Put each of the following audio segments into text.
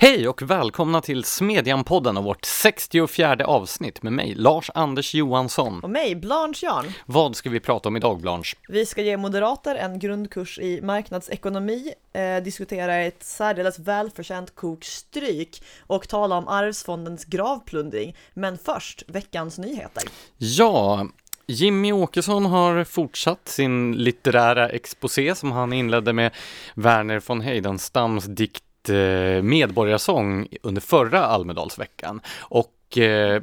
Hej och välkomna till Smedjan-podden och vårt 64 avsnitt med mig, Lars-Anders Johansson. Och mig, Blanche Jarn. Vad ska vi prata om idag, Blanche? Vi ska ge moderater en grundkurs i marknadsekonomi, eh, diskutera ett särdeles välförtjänt kokstryk och tala om Arvsfondens gravplundring. Men först, veckans nyheter. Ja, Jimmy Åkesson har fortsatt sin litterära exposé som han inledde med Werner von Heidenstams dikt Eh, medborgarsång under förra Almedalsveckan. Och och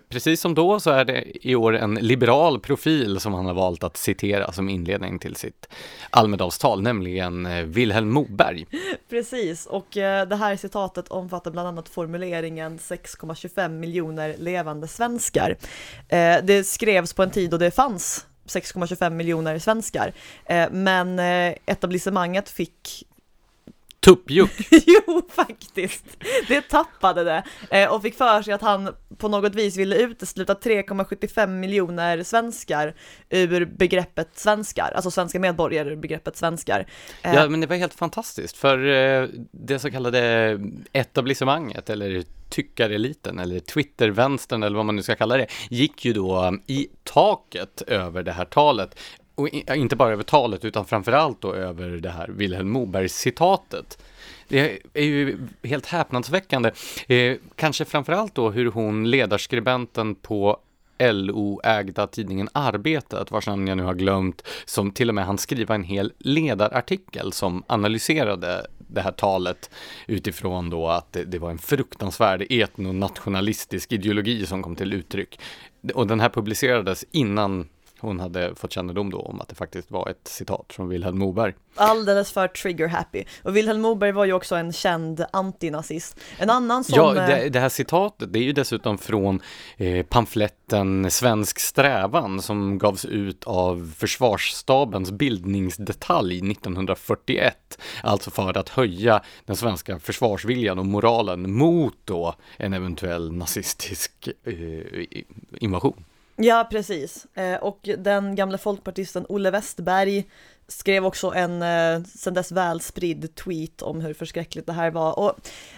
precis som då så är det i år en liberal profil som han har valt att citera som inledning till sitt Almedalstal, nämligen eh, Vilhelm Moberg. Precis, och det här citatet omfattar bland annat formuleringen 6,25 miljoner levande svenskar. Det skrevs på en tid då det fanns 6,25 miljoner svenskar. Men etablissemanget fick Tuppjuck! jo, faktiskt. Det tappade det eh, och fick för sig att han på något vis ville utesluta 3,75 miljoner svenskar ur begreppet svenskar, alltså svenska medborgare ur begreppet svenskar. Eh, ja, men det var helt fantastiskt, för eh, det så kallade etablissemanget, eller tyckareliten, eller Twittervänstern, eller vad man nu ska kalla det, gick ju då i taket över det här talet och inte bara över talet utan framförallt då över det här Vilhelm Moberg-citatet. Det är ju helt häpnadsväckande. Eh, kanske framförallt då hur hon, ledarskribenten på LO-ägda tidningen Arbetet, vars namn jag nu har glömt, som till och med han skriva en hel ledarartikel som analyserade det här talet utifrån då att det, det var en fruktansvärd etnonationalistisk ideologi som kom till uttryck. Och den här publicerades innan hon hade fått kännedom då om att det faktiskt var ett citat från Vilhelm Moberg. Alldeles för trigger happy. Och Vilhelm Moberg var ju också en känd antinazist. En annan som... Ja, det, eh, det här citatet, det är ju dessutom från eh, pamfletten Svensk strävan som gavs ut av Försvarsstabens bildningsdetalj 1941. Alltså för att höja den svenska försvarsviljan och moralen mot då en eventuell nazistisk eh, invasion. Ja, precis. Eh, och den gamla folkpartisten Olle Westberg skrev också en eh, sen dess välspridd tweet om hur förskräckligt det här var. Och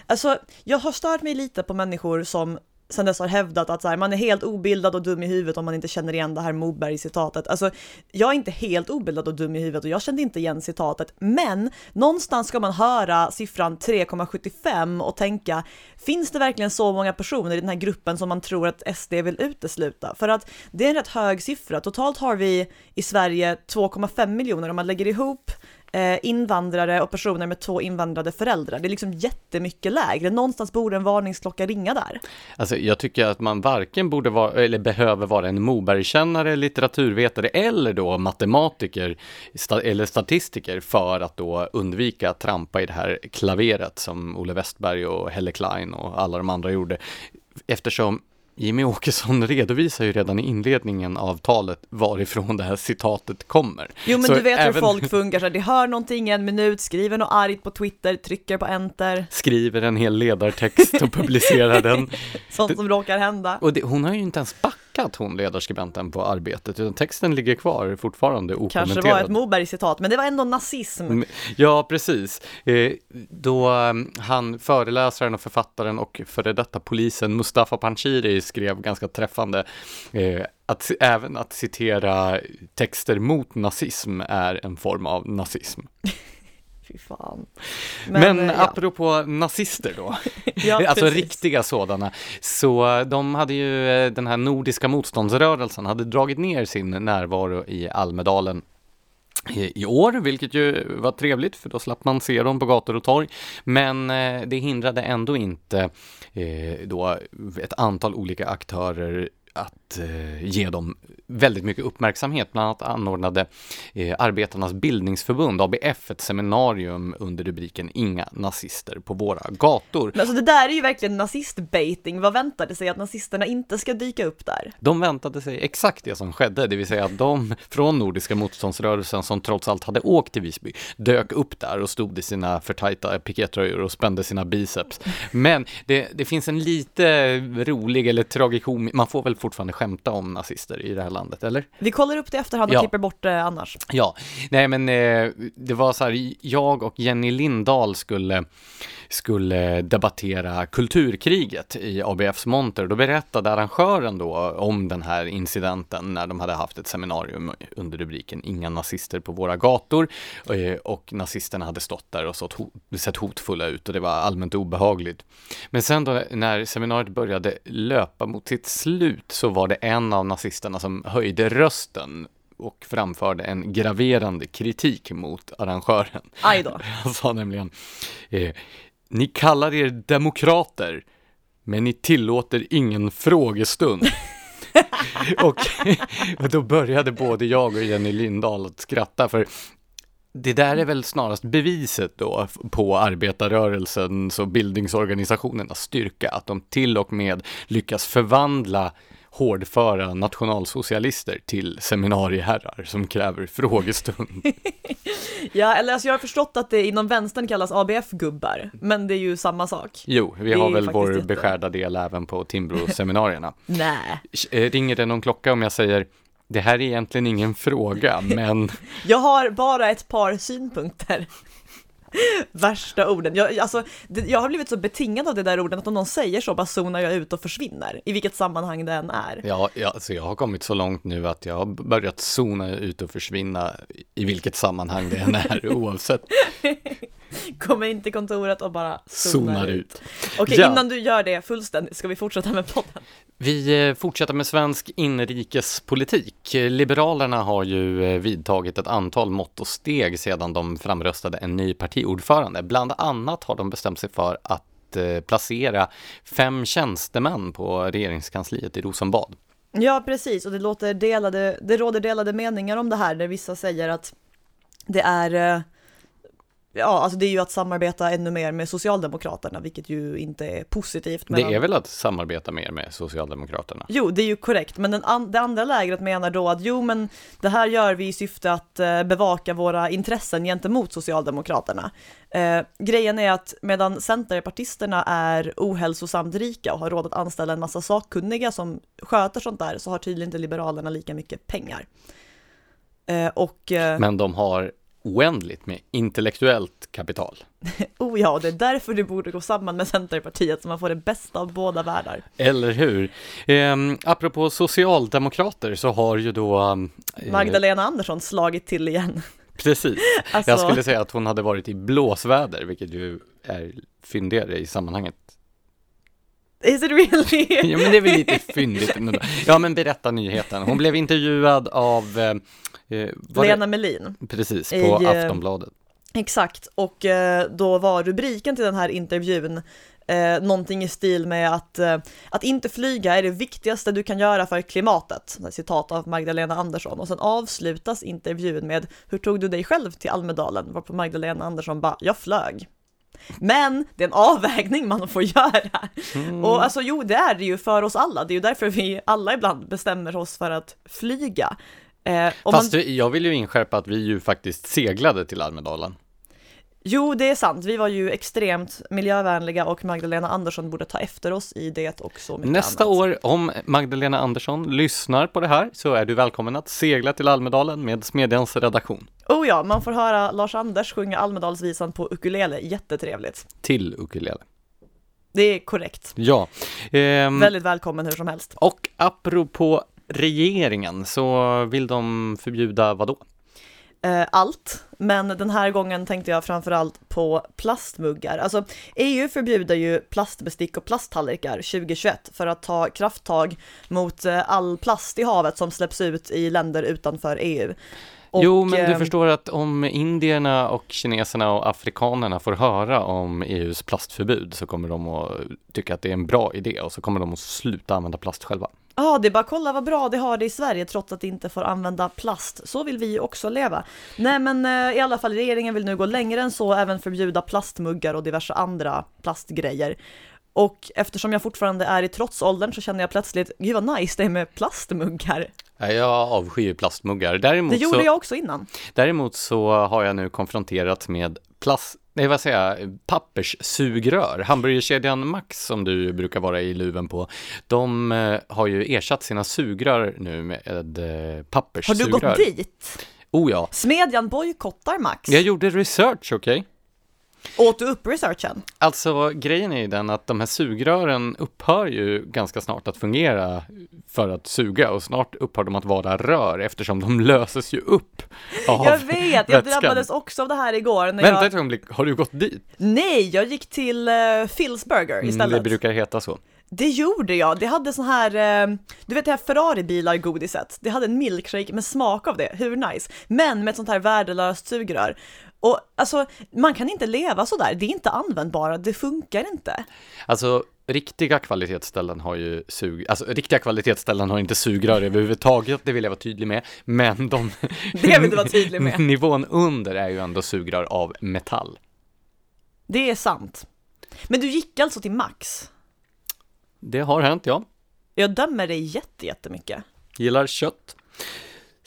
alltså, jag har stört mig lite på människor som sen dess har hävdat att så här, man är helt obildad och dum i huvudet om man inte känner igen det här Moberg-citatet. Alltså, jag är inte helt obildad och dum i huvudet och jag kände inte igen citatet, men någonstans ska man höra siffran 3,75 och tänka, finns det verkligen så många personer i den här gruppen som man tror att SD vill utesluta? För att det är en rätt hög siffra. Totalt har vi i Sverige 2,5 miljoner om man lägger ihop Eh, invandrare och personer med två invandrade föräldrar. Det är liksom jättemycket lägre. Någonstans borde en varningsklocka ringa där. Alltså, jag tycker att man varken borde vara, eller behöver vara en Mobergkännare, litteraturvetare eller då matematiker sta, eller statistiker för att då undvika att trampa i det här klaveret som Olle Westberg och Helle Klein och alla de andra gjorde. Eftersom Jimmy Åkesson redovisar ju redan i inledningen av talet varifrån det här citatet kommer. Jo men så du vet även... hur folk funkar, så de hör någonting i en minut, skriver något argt på Twitter, trycker på enter. Skriver en hel ledartext och publicerar den. Sånt som råkar hända. Och det, hon har ju inte ens backat sparkat hon ledarskribenten på arbetet, utan texten ligger kvar fortfarande okommenterad. Kanske var ett Moberg-citat, men det var ändå nazism. Mm, ja, precis. Eh, då mm, han, föreläsaren och författaren och före detta polisen Mustafa Panshiri skrev ganska träffande eh, att även att citera texter mot nazism är en form av nazism. Fy fan. Men, Men eh, ja. apropå nazister då, ja, alltså precis. riktiga sådana, så de hade ju, eh, den här nordiska motståndsrörelsen hade dragit ner sin närvaro i Almedalen i år, vilket ju var trevligt för då slapp man se dem på gator och torg. Men eh, det hindrade ändå inte då ett antal olika aktörer att eh, ge dem väldigt mycket uppmärksamhet. Bland annat anordnade eh, Arbetarnas bildningsförbund, ABF, ett seminarium under rubriken Inga nazister på våra gator. Men alltså det där är ju verkligen nazistbaiting. Vad väntade sig att nazisterna inte ska dyka upp där? De väntade sig exakt det som skedde, det vill säga att de från Nordiska motståndsrörelsen som trots allt hade åkt till Visby dök upp där och stod i sina förtajta pikétröjor och spände sina biceps. Men det, det finns en lite rolig eller tragikom, man får väl få fortfarande skämta om nazister i det här landet, eller? Vi kollar upp det i efterhand och Ja. klipper bort det annars. Ja, nej men eh, det var så här, jag och Jenny Lindahl skulle, skulle debattera kulturkriget i ABFs monter. Då berättade arrangören då om den här incidenten när de hade haft ett seminarium under rubriken Inga nazister på våra gator. Eh, och nazisterna hade stått där och sett hotfulla ut och det var allmänt obehagligt. Men sen då när seminariet började löpa mot sitt slut så var det en av nazisterna som höjde rösten och framförde en graverande kritik mot arrangören. Aj då. Han sa nämligen, eh, ni kallar er demokrater, men ni tillåter ingen frågestund. och, och då började både jag och Jenny Lindahl att skratta, för det där är väl snarast beviset då på arbetarrörelsens och bildningsorganisationernas styrka, att de till och med lyckas förvandla hårdföra nationalsocialister till seminarieherrar som kräver frågestund. Ja, eller alltså jag har förstått att det inom vänstern kallas ABF-gubbar, men det är ju samma sak. Jo, vi Det har väl vår jätte- beskärda del även på Timbro-seminarierna. Nej. Eh, Ringer det någon klocka om jag säger det här är egentligen ingen fråga, men Jag har bara ett par synpunkter. Värsta orden. Jag, alltså, det, jag har blivit så betingad av det där orden att om någon säger så bara zonar jag ut och försvinner, i vilket sammanhang det än är. ja, ja, alltså jag har kommit så långt nu att jag har börjat zona ut och försvinna i vilket sammanhang det än är, oavsett Kommer in till kontoret och bara zonar, zonar ut. ut. Okej, Ja. innan du gör det fullständigt ska vi fortsätta med podden. Vi eh, fortsätter med svensk inrikespolitik. Liberalerna har ju eh, vidtagit ett antal mått och steg sedan de framröstade en ny partiordförande. Bland annat har de bestämt sig för att eh, placera fem tjänstemän på regeringskansliet i Rosenbad. Ja, precis, och det, låter delade, det råder delade meningar om det här, där vissa säger att det är Ja, alltså det är ju att samarbeta ännu mer med Socialdemokraterna, vilket ju inte är positivt. Det är väl att samarbeta mer med Socialdemokraterna? Jo, det är ju korrekt, men den an- det andra lägret menar då att jo, men det här gör vi i syfte att eh, bevaka våra intressen gentemot Socialdemokraterna. Eh, grejen är att medan Centerpartisterna är ohälsosamt rika och har råd att anställa en massa sakkunniga som sköter sånt där, så har tydligen inte Liberalerna lika mycket pengar. Eh, och, eh, Men de har oändligt med intellektuellt kapital. oh ja, det är därför du borde gå samman med Centerpartiet, så man får det bästa av båda världar. Eller hur? Ehm, apropå socialdemokrater så har ju då... eh, Magdalena Andersson slagit till igen. Precis. Alltså, Jag skulle säga att hon hade varit i blåsväder, vilket ju är fyndigare i sammanhanget. Is it really? Ja, men det är väl lite fyndigt. Ja, men berätta nyheten. Hon blev intervjuad av, eh, eh, Lena Melin. det, precis, i, på eh, Aftonbladet. Exakt, och eh, då var rubriken till den här intervjun eh, någonting i stil med att eh, att inte flyga är det viktigaste du kan göra för klimatet. Citat av Magdalena Andersson och sen avslutas intervjun med hur tog du dig själv till Almedalen? Varpå Magdalena Andersson bara, jag flög. Men det är en avvägning man får göra. Mm. Och alltså jo, det är det ju för oss alla. Det är ju därför vi alla ibland bestämmer oss för att flyga. Eh, Fast man, jag vill ju inskärpa att vi ju faktiskt seglade till Almedalen. Jo, det är sant. Vi var ju extremt miljövänliga och Magdalena Andersson borde ta efter oss i det och så mycket Nästa annat. år, om Magdalena Andersson lyssnar på det här, så är du välkommen att segla till Almedalen med Smedjans redaktion. Oh ja, man får höra Lars-Anders sjunga Almedalsvisan på ukulele. Jättetrevligt. Till ukulele. Det är korrekt. Ja. Ehm, Väldigt välkommen hur som helst. och apropå regeringen så vill de förbjuda vad då? Eh, allt, men den här gången tänkte jag framförallt på plastmuggar. Alltså EU förbjuder ju plastbestick och plasttallrikar 2021 för att ta krafttag mot eh, all plast i havet som släpps ut i länder utanför EU. Och, jo, men du eh, förstår att om indierna och kineserna och afrikanerna får höra om EUs plastförbud så kommer de att tycka att det är en bra idé och så kommer de att sluta använda plast själva. Ja, det är bara kolla vad bra det har det i Sverige trots att det inte får använda plast. Så vill vi ju också leva. Nej, men eh, i alla fall regeringen vill nu gå längre än så, även förbjuda plastmuggar och diverse andra plastgrejer. Och eftersom jag fortfarande är i trotsåldern så känner jag plötsligt, gud vad nice det är med plastmuggar. Jag avskyr plastmuggar. Däremot Det gjorde så, jag också innan. däremot så har jag nu konfronterats med plast, nej vad säger jag, papperssugrör. Hamburgerkedjan Max som du brukar vara i luven på, de eh, har ju ersatt sina sugrör nu med eh, papperssugrör. Har du gått dit? Oh ja. Smedjan bojkottar Max. Jag gjorde research, okej? Åt du upp researchen? Alltså grejen är ju den att de här sugrören upphör ju ganska snart att fungera för att suga och snart upphör de att vara rör eftersom de löses ju upp av Jag vet, jag vätskan. drabbades också av det här igår när Vänta jag... ett ögonblick, har du gått dit? Nej, jag gick till uh, Phil's Burger Mm, istället. Det brukar heta så. Det gjorde jag. Det hade sån här, eh, du vet det här Ferrari-bilar godiset. Det hade en milkshake med smak av det, hur nice? Men med ett sånt här värdelöst sugrör. Och alltså, man kan inte leva så där. det är inte användbara, det funkar inte. Alltså riktiga kvalitetsställen har ju sug, alltså riktiga kvalitetsställen har inte sugrör överhuvudtaget, det vill jag vara tydlig med, men de Det vill du vara tydlig med. nivån under är ju ändå sugrör av metall. Det är sant. Men du gick alltså till Max? Det har hänt, ja. Jag dömer dig jätte, jättemycket. Gillar kött.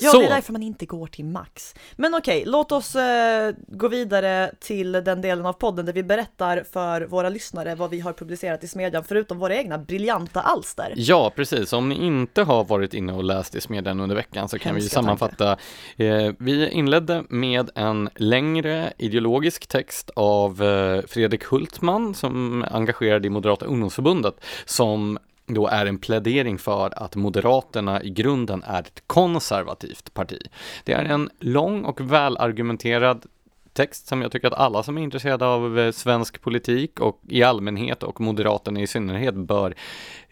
Ja, så, det är därför man inte går till Max. Men okej, låt oss eh, gå vidare till den delen av podden där vi berättar för våra lyssnare vad vi har publicerat i Smedjan, förutom våra egna briljanta alster. Ja, precis. Om ni inte har varit inne och läst i Smedjan under veckan så kan vi Hemska sammanfatta. Eh, vi inledde med en längre ideologisk text av eh, Fredrik Hultman som är engagerad i Moderata ungdomsförbundet som då är en plädering för att Moderaterna i grunden är ett konservativt parti. Det är en lång och välargumenterad text som jag tycker att alla som är intresserade av eh, svensk politik och i allmänhet och Moderaterna i synnerhet bör,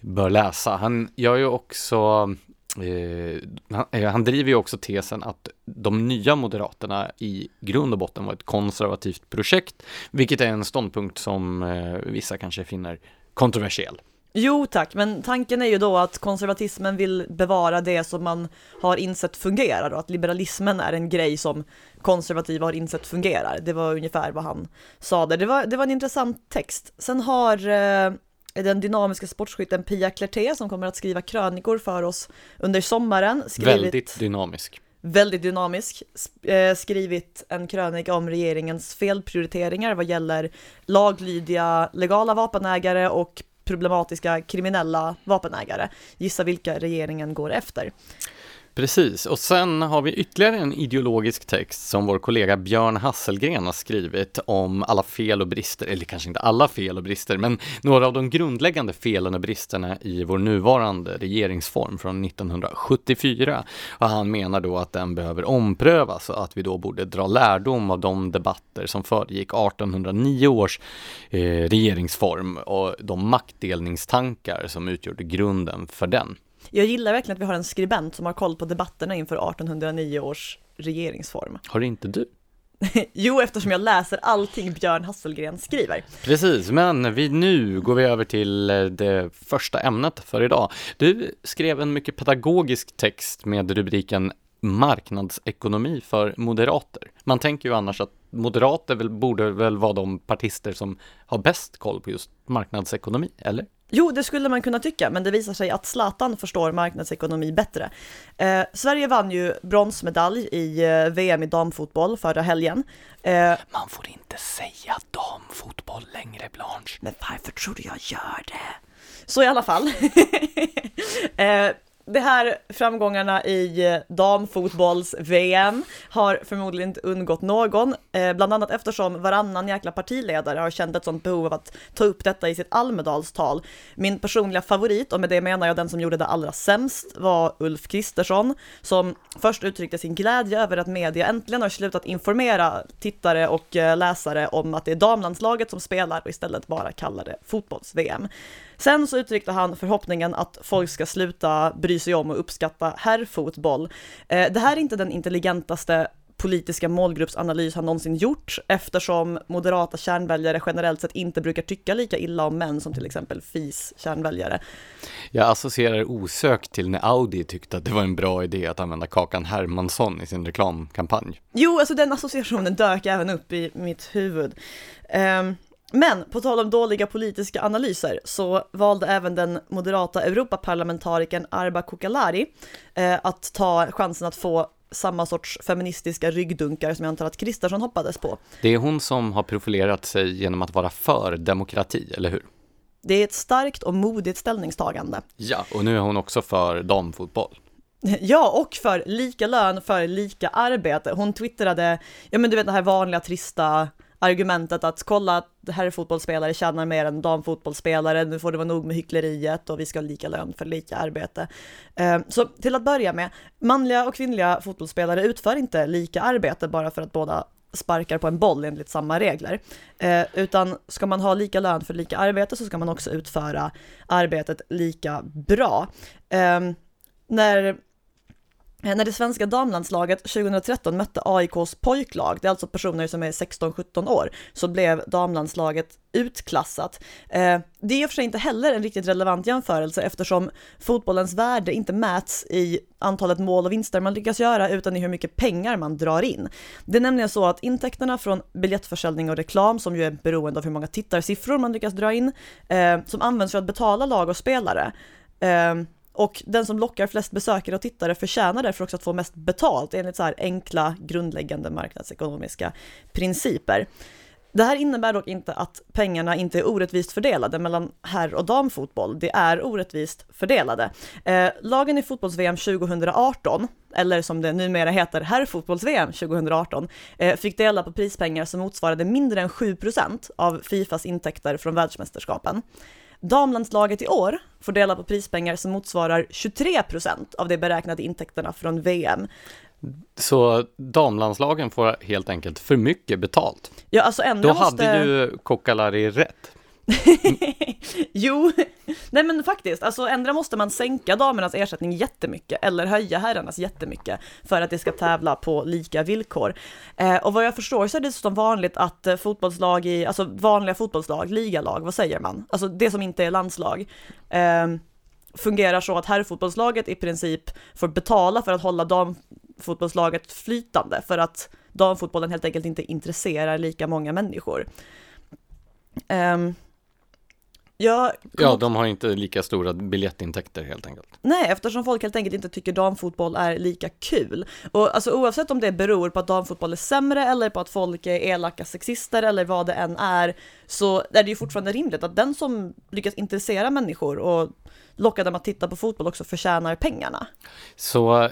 bör läsa. Han gör ju också Eh, han, eh, han driver ju också tesen att de nya Moderaterna i grund och botten var ett konservativt projekt, vilket är en ståndpunkt som eh, vissa kanske finner kontroversiell. Jo tack, men tanken är ju då att konservatismen vill bevara det som man har insett fungerar och att liberalismen är en grej som konservativa har insett fungerar. Det var ungefär vad han sa där. Det var, det var en intressant text. Sen har eh, den dynamiska sportskytten Pia Klerté som kommer att skriva krönikor för oss under sommaren. Skrivit, Väldigt dynamisk. väldigt dynamisk, eh, skrivit en krönika om regeringens felprioriteringar vad gäller laglydiga legala vapenägare och problematiska kriminella vapenägare. Gissa vilka regeringen går efter. Precis, och sen har vi ytterligare en ideologisk text som vår kollega Björn Hasselgren har skrivit om alla fel och brister, eller kanske inte alla fel och brister, men några av de grundläggande felen och bristerna i vår nuvarande regeringsform från 1974. Och han menar då att den behöver omprövas och att vi då borde dra lärdom av de debatter som föregick 1809 års eh, regeringsform och de maktdelningstankar som utgjorde grunden för den. Jag gillar verkligen att vi har en skribent som har koll på debatterna inför 1809 års regeringsform. Har inte du? Jo, eftersom jag läser allting Björn Hasselgren skriver. Precis, men vi, nu går vi över till eh, det första ämnet för idag. Du skrev en mycket pedagogisk text med rubriken marknadsekonomi för moderater. Man tänker ju annars att moderater väl, borde väl vara de partister som har bäst koll på just marknadsekonomi, eller? Jo, det skulle man kunna tycka, men det visar sig att Zlatan förstår marknadsekonomi bättre. Eh, Sverige vann ju bronsmedalj i eh, VM i damfotboll förra helgen. Eh, Man får inte säga damfotboll längre, Blanche. men varför tror du jag gör det? Så i alla fall. det här framgångarna i eh, damfotbolls-VM har förmodligen inte undgått någon, eh, bland annat eftersom varannan jäkla partiledare har känt ett sånt behov av att ta upp detta i sitt Almedalstal. Min personliga favorit, och med det menar jag den som gjorde det allra sämst, var Ulf Kristersson, som först uttryckte sin glädje över att media äntligen har slutat informera tittare och eh, läsare om att det är damlandslaget som spelar och istället bara kallar det fotbolls-VM. Sen så uttryckte han förhoppningen att folk ska sluta bry sig om och uppskatta herrfotboll. Eh, det här är inte den intelligentaste politiska målgruppsanalys han någonsin gjort eftersom moderata kärnväljare generellt sett inte brukar tycka lika illa om män som till exempel FIs kärnväljare. Jag associerar osökt till när Audi tyckte att det var en bra idé att använda Kakan Hermansson i sin reklamkampanj. Jo, alltså den associationen dök även upp i mitt huvud. Ehm, men på tal om dåliga politiska analyser så valde även den moderata Europaparlamentarikern Arba Kokalari eh, att ta chansen att få samma sorts feministiska ryggdunkar som jag antar att Kristersson hoppades på. Det är hon som har profilerat sig genom att vara för demokrati, eller hur? Det är ett starkt och modigt ställningstagande. Ja, och nu är hon också för damfotboll. Ja, och för lika lön för lika arbete. Hon twittrade, ja men du vet det här vanliga trista argumentet att kolla att herrfotbollsspelare tjänar mer än damfotbollsspelare, nu får det vara nog med hyckleriet och vi ska ha lika lön för lika arbete. Ehm, så till att börja med, manliga och kvinnliga fotbollsspelare utför inte lika arbete bara för att båda sparkar på en boll enligt samma regler. Eh, utan ska man ha lika lön för lika arbete så ska man också utföra arbetet lika bra. Eh, när Eh, när det svenska damlandslaget 2013 mötte AIKs pojklag, det är alltså personer som är 16-17 år, så blev damlandslaget utklassat. Eh, det är i och för sig inte heller en riktigt relevant jämförelse eftersom fotbollens värde inte mäts i antalet mål och vinster man lyckas göra utan i hur mycket pengar man drar in. Det är nämligen så att intäkterna från biljettförsäljning och reklam, som ju är beroende av hur många tittarsiffror man lyckas dra in, eh, som används för att betala lag och spelare, och den som lockar flest besökare och tittare förtjänar därför också att få mest betalt enligt så här enkla grundläggande marknadsekonomiska principer. Det här innebär dock inte att pengarna inte är orättvist fördelade mellan herr och damfotboll. Det är orättvist fördelade. Eh, lagen i fotbolls-VM 2018, eller som det numera heter herrfotbolls-VM 2018, eh, fick dela på prispengar som motsvarade mindre än 7% av Fifas intäkter från världsmästerskapen. Damlandslaget i år får dela på prispengar som motsvarar 23 procent av de beräknade intäkterna från VM. Så damlandslagen får helt enkelt för mycket betalt? Ja, alltså ändå Då måste... hade ju Kokkalari rätt. jo, nej men faktiskt, alltså ändra måste man sänka damernas ersättning jättemycket eller höja herrarnas jättemycket för att det ska tävla på lika villkor. Eh, och vad jag förstår så är det dessutom vanligt att eh, fotbollslag i, alltså vanliga fotbollslag, ligalag, vad säger man? Alltså det som inte är landslag. Eh, fungerar så att herrfotbollslaget i princip får betala för att hålla damfotbollslaget flytande för att damfotbollen helt enkelt inte intresserar lika många människor. Um, Ja, ja, de har inte lika stora biljettintäkter helt enkelt. Nej, eftersom folk helt enkelt inte tycker damfotboll är lika kul. Och alltså oavsett om det beror på att damfotboll är sämre eller på att folk är elaka sexister eller vad det än är, så är det ju fortfarande rimligt att den som lyckas intressera människor och locka dem att titta på fotboll också förtjänar pengarna. Så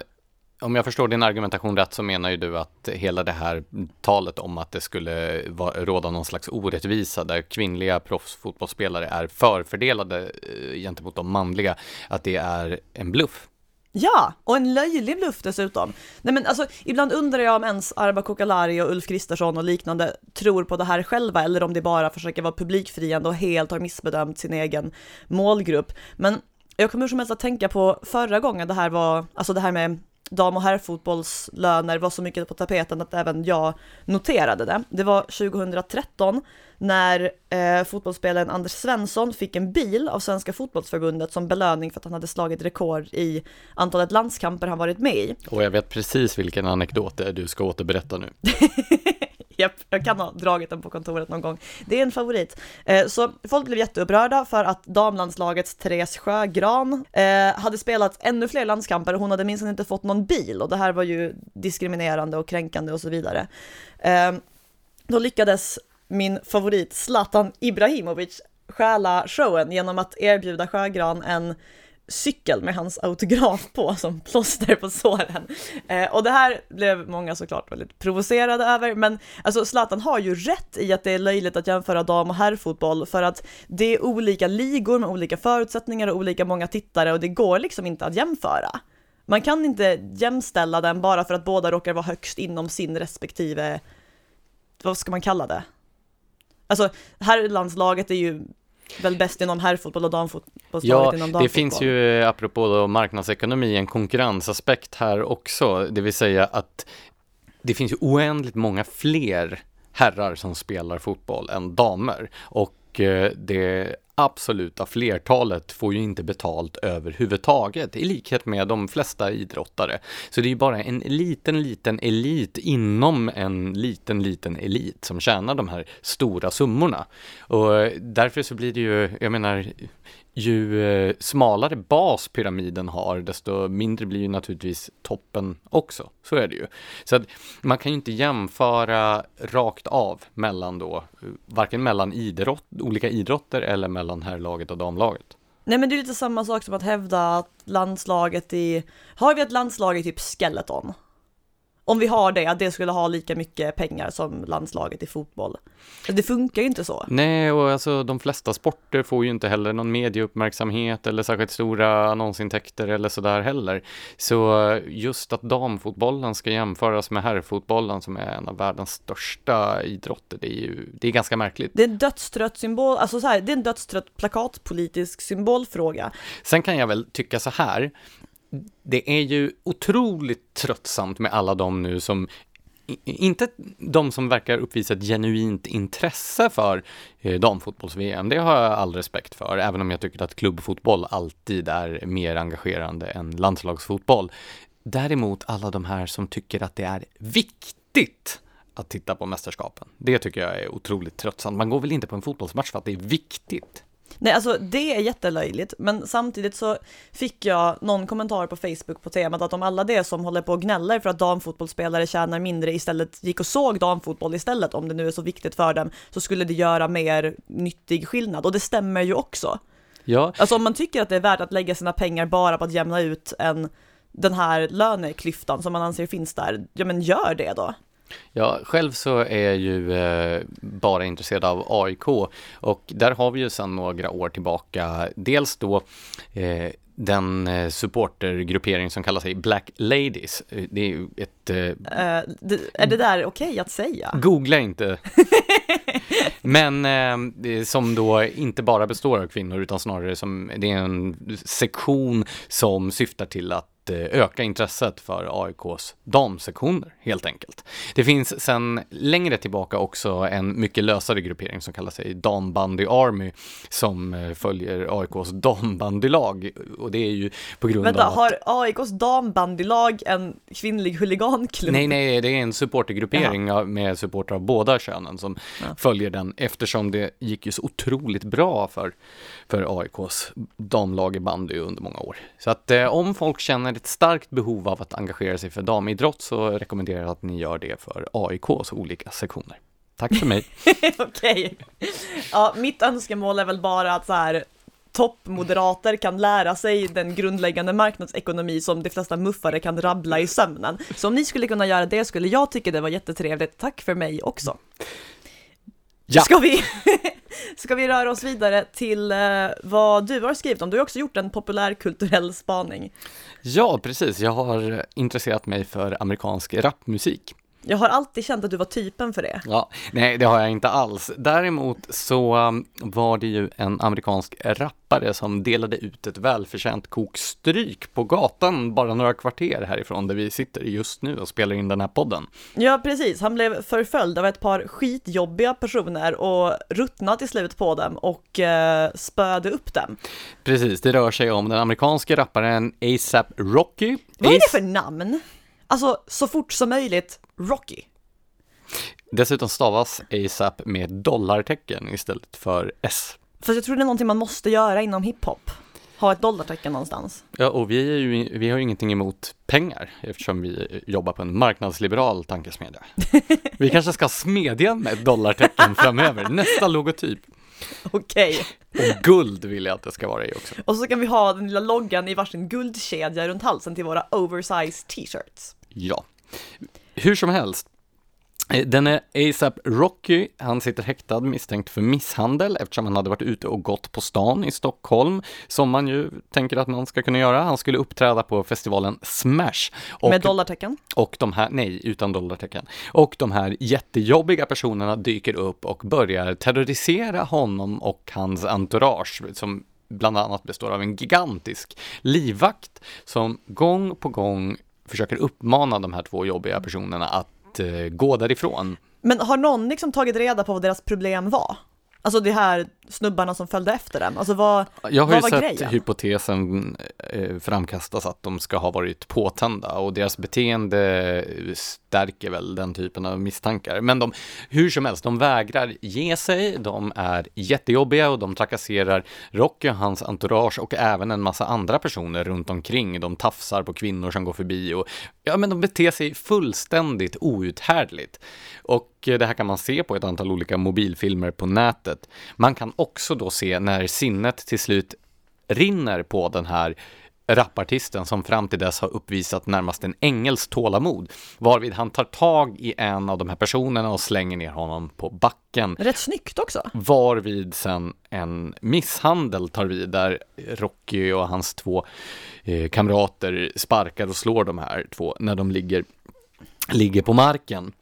om jag förstår din argumentation rätt så menar ju du att hela det här talet om att det skulle råda någon slags orättvisa där kvinnliga proffsfotbollsspelare är förfördelade eh, gentemot de manliga, att det är en bluff. Ja, och en löjlig bluff dessutom. Nej men alltså, ibland undrar jag om ens Arba Kokalari och Ulf Kristersson och liknande tror på det här själva eller om de bara försöker vara publikfriande och helt har missbedömt sin egen målgrupp. Men jag kommer som helst att tänka på förra gången det här var, alltså det här med dam och herrfotbollslöner var så mycket på tapeten att även jag noterade det. Det var 2013 när eh, fotbollsspelaren Anders Svensson fick en bil av Svenska fotbollsförbundet som belöning för att han hade slagit rekord i antalet landskamper han varit med i. Och jag vet precis vilken anekdot det är du ska återberätta nu. Japp, jag kan ha dragit den på kontoret någon gång. Det är en favorit. Eh, så folk blev jätteupprörda för att damlandslagets Therese Sjögran eh, hade spelat ännu fler landskamper och hon hade minst inte fått någon bil och det här var ju diskriminerande och kränkande och så vidare. Eh, då lyckades min favorit Zlatan Ibrahimovic stjäla showen genom att erbjuda Sjögran en cykel med hans autograf på som plåster på såren. Eh, och det här blev många såklart väldigt provocerade över, men alltså Zlatan har ju rätt i att det är löjligt att jämföra dam och herrfotboll för att det är olika ligor med olika förutsättningar och olika många tittare och det går liksom inte att jämföra. Man kan inte jämställa den bara för att båda råkar vara högst inom sin respektive, vad ska man kalla det? Alltså, herrlandslaget är ju väl bäst inom herrfotboll och damfotboll ja, inom damfotboll. det finns ju apropå då marknadsekonomi en konkurrensaspekt här också, det vill säga att det finns ju oändligt många fler herrar som spelar fotboll än damer och eh, det absoluta flertalet får ju inte betalt överhuvudtaget, i likhet med de flesta idrottare. Så det är ju bara en liten, liten elit inom en liten, liten elit som tjänar de här stora summorna. Och därför så blir det ju, jag menar, ju eh, smalare bas pyramiden har, desto mindre blir ju naturligtvis toppen också. Så är det ju. Så att man kan ju inte jämföra rakt av mellan då, eh, varken mellan idrott, olika idrotter eller mellan herrlaget och damlaget. Nej men det är lite samma sak som att hävda att landslaget i, har vi ett landslag i typ skeleton? Om vi har det, att det skulle ha lika mycket pengar som landslaget i fotboll. Det funkar ju inte så. Nej, och alltså de flesta sporter får ju inte heller någon medieuppmärksamhet eller särskilt stora annonsintäkter eller sådär heller. Så just att damfotbollen ska jämföras med herrfotbollen som är en av världens största idrotter, det är ju, det är ganska märkligt. Det är en dödstrött symbol, alltså så här, det är en dödstrött plakatpolitisk symbolfråga. Sen kan jag väl tycka så här, det är ju otroligt tröttsamt med alla de nu som inte de som verkar uppvisa ett genuint intresse för eh, damfotbolls-VM, det har jag all respekt för, även om jag tycker att klubbfotboll alltid är mer engagerande än landslagsfotboll. Däremot alla de här som tycker att det är viktigt att titta på mästerskapen. Det tycker jag är otroligt tröttsamt. Man går väl inte på en fotbollsmatch för att det är viktigt? Nej, alltså det är jättelöjligt, men samtidigt så fick jag någon kommentar på Facebook på temat att om alla det som håller på och gnäller för att damfotbollsspelare tjänar mindre istället gick och såg damfotboll istället, om det nu är så viktigt för dem, så skulle det göra mer nyttig skillnad. Och det stämmer ju också. Ja. Alltså om man tycker att det är värt att lägga sina pengar bara på att jämna ut en, den här löneklyftan som man anser finns där, ja men gör det då. Ja, själv så är jag ju eh, bara intresserad av AIK och där har vi ju sedan några år tillbaka dels då eh, den eh, supportergruppering som kallar sig Black Ladies. Det är ju ett... Uh, det, är det där okej okay att säga? Googla inte. Men eh, som då inte bara består av kvinnor utan snarare som, det är en sektion som syftar till att Eh, öka intresset för AIKs damsektioner helt enkelt. Det finns sedan längre tillbaka också en mycket lösare gruppering som kallar sig Dambandy Army som eh, följer AIKs dambandylag och det är ju på grund Vänta, av att... har AIKs dambandylag en kvinnlig huliganklubb? Nej, nej, det är en supportergruppering Jaha. med supportrar av båda könen som ja. följer den eftersom det gick ju så otroligt bra för, för AIKs damlag i bandy under många år. Så att eh, om folk känner ett starkt behov av att engagera sig för damidrott så rekommenderar jag att ni gör det för AIKs olika sektioner. Tack för mig. Okej. Ja, mitt önskemål är väl bara att så här toppmoderater kan lära sig den grundläggande marknadsekonomi som de flesta muffare kan rabbla i sömnen. Så om ni skulle kunna göra det skulle jag tycka det var jättetrevligt. Tack för mig också. Ja. Ska vi, ska vi röra oss vidare till eh, vad du har skrivit om? Du har också gjort en populärkulturell spaning. Ja, precis. Jag har intresserat mig för amerikansk rapmusik. Jag har alltid känt att du var typen för det. Ja, nej det har jag inte alls. Däremot så um, var det ju en amerikansk rappare som delade ut ett välförtjänt kokstryk på gatan bara några kvarter härifrån där vi sitter just nu och spelar in den här podden. Ja, precis. Han blev förföljd av ett par skitjobbiga personer och ruttnade till slut på dem och eh, spöade upp dem. Precis, det rör sig om den amerikanske rapparen ASAP Rocky. Vad är det för namn? Alltså, så fort som möjligt, Rocky. Dessutom stavas ASAP med dollartecken istället för S. Fast jag tror det är någonting man måste göra inom hiphop. Ha ett dollartecken någonstans. Ja, och vi, är ju, vi har ju ingenting emot pengar eftersom vi jobbar på en marknadsliberal tankesmedja. vi kanske ska ha smedjan med dollartecken framöver, nästa logotyp. Okej. Okay. Och guld vill jag att det ska vara i också. Och så kan vi ha den lilla loggan i varsin guldkedja runt halsen till våra oversized t-shirts. Ja. Hur som helst, eh, den är ASAP Rocky, han sitter häktad misstänkt för misshandel eftersom han hade varit ute och gått på stan i Stockholm, som man ju tänker att man ska kunna göra. Han skulle uppträda på festivalen Smash. Och, Med dollartecken? Och de här, nej, utan dollartecken. Och de här jättejobbiga personerna dyker upp och börjar terrorisera honom och hans entourage, som bland annat består av en gigantisk livvakt som gång på gång försöker uppmana de här två jobbiga personerna att eh, gå därifrån. Men har någon liksom tagit reda på vad deras problem var? Alltså de här snubbarna som följde efter dem, alltså vad, Jag har vad ju sett grejen? hypotesen eh, framkastas att de ska ha varit påtända och deras beteende stärker väl den typen av misstankar. Men de, hur som helst, de vägrar ge sig, de är jättejobbiga och de trakasserar Rocky och hans entourage och även en massa andra personer runt omkring. De tafsar på kvinnor som går förbi och ja, men de beter sig fullständigt outhärdligt. Och det här kan man se på ett antal olika mobilfilmer på nätet. Man kan också då se när sinnet till slut rinner på den här rapartisten som fram till dess har uppvisat närmast en ängels tålamod, varvid han tar tag i en av de här personerna och slänger ner honom på backen. Rätt snyggt också. Varvid sen en misshandel tar vid där Rocky och hans två eh, kamrater sparkar och slår de här två när de ligger, ligger på marken.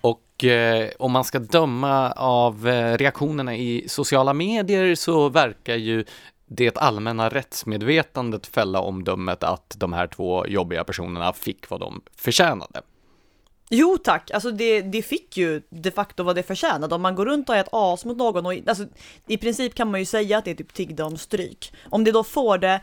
Och eh, om man ska döma av eh, reaktionerna i sociala medier så verkar ju det allmänna rättsmedvetandet fälla omdömet att de här två jobbiga personerna fick vad de förtjänade. Jo tack, alltså det, det fick ju de facto vad det förtjänade. Om man går runt och är ett as mot någon och alltså, i princip kan man ju säga att det är typ tiggde om stryk. Om det då får det,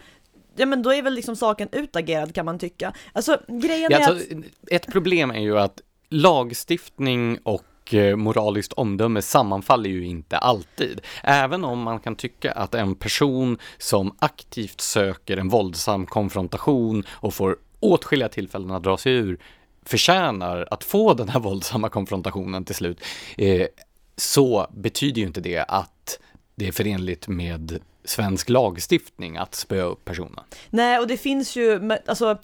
ja men då är väl liksom saken utagerad kan man tycka. Alltså grejen ja, är alltså, att... Ett problem är ju att lagstiftning och och eh, moraliskt omdöme sammanfaller ju inte alltid. Även om man kan tycka att en person som aktivt söker en våldsam konfrontation och får åtskilliga tillfällen att dra sig ur förtjänar att få den här våldsamma konfrontationen till slut, eh, så betyder ju inte det att det är förenligt med svensk lagstiftning att spöa upp personen. Nej, och det finns ju, alltså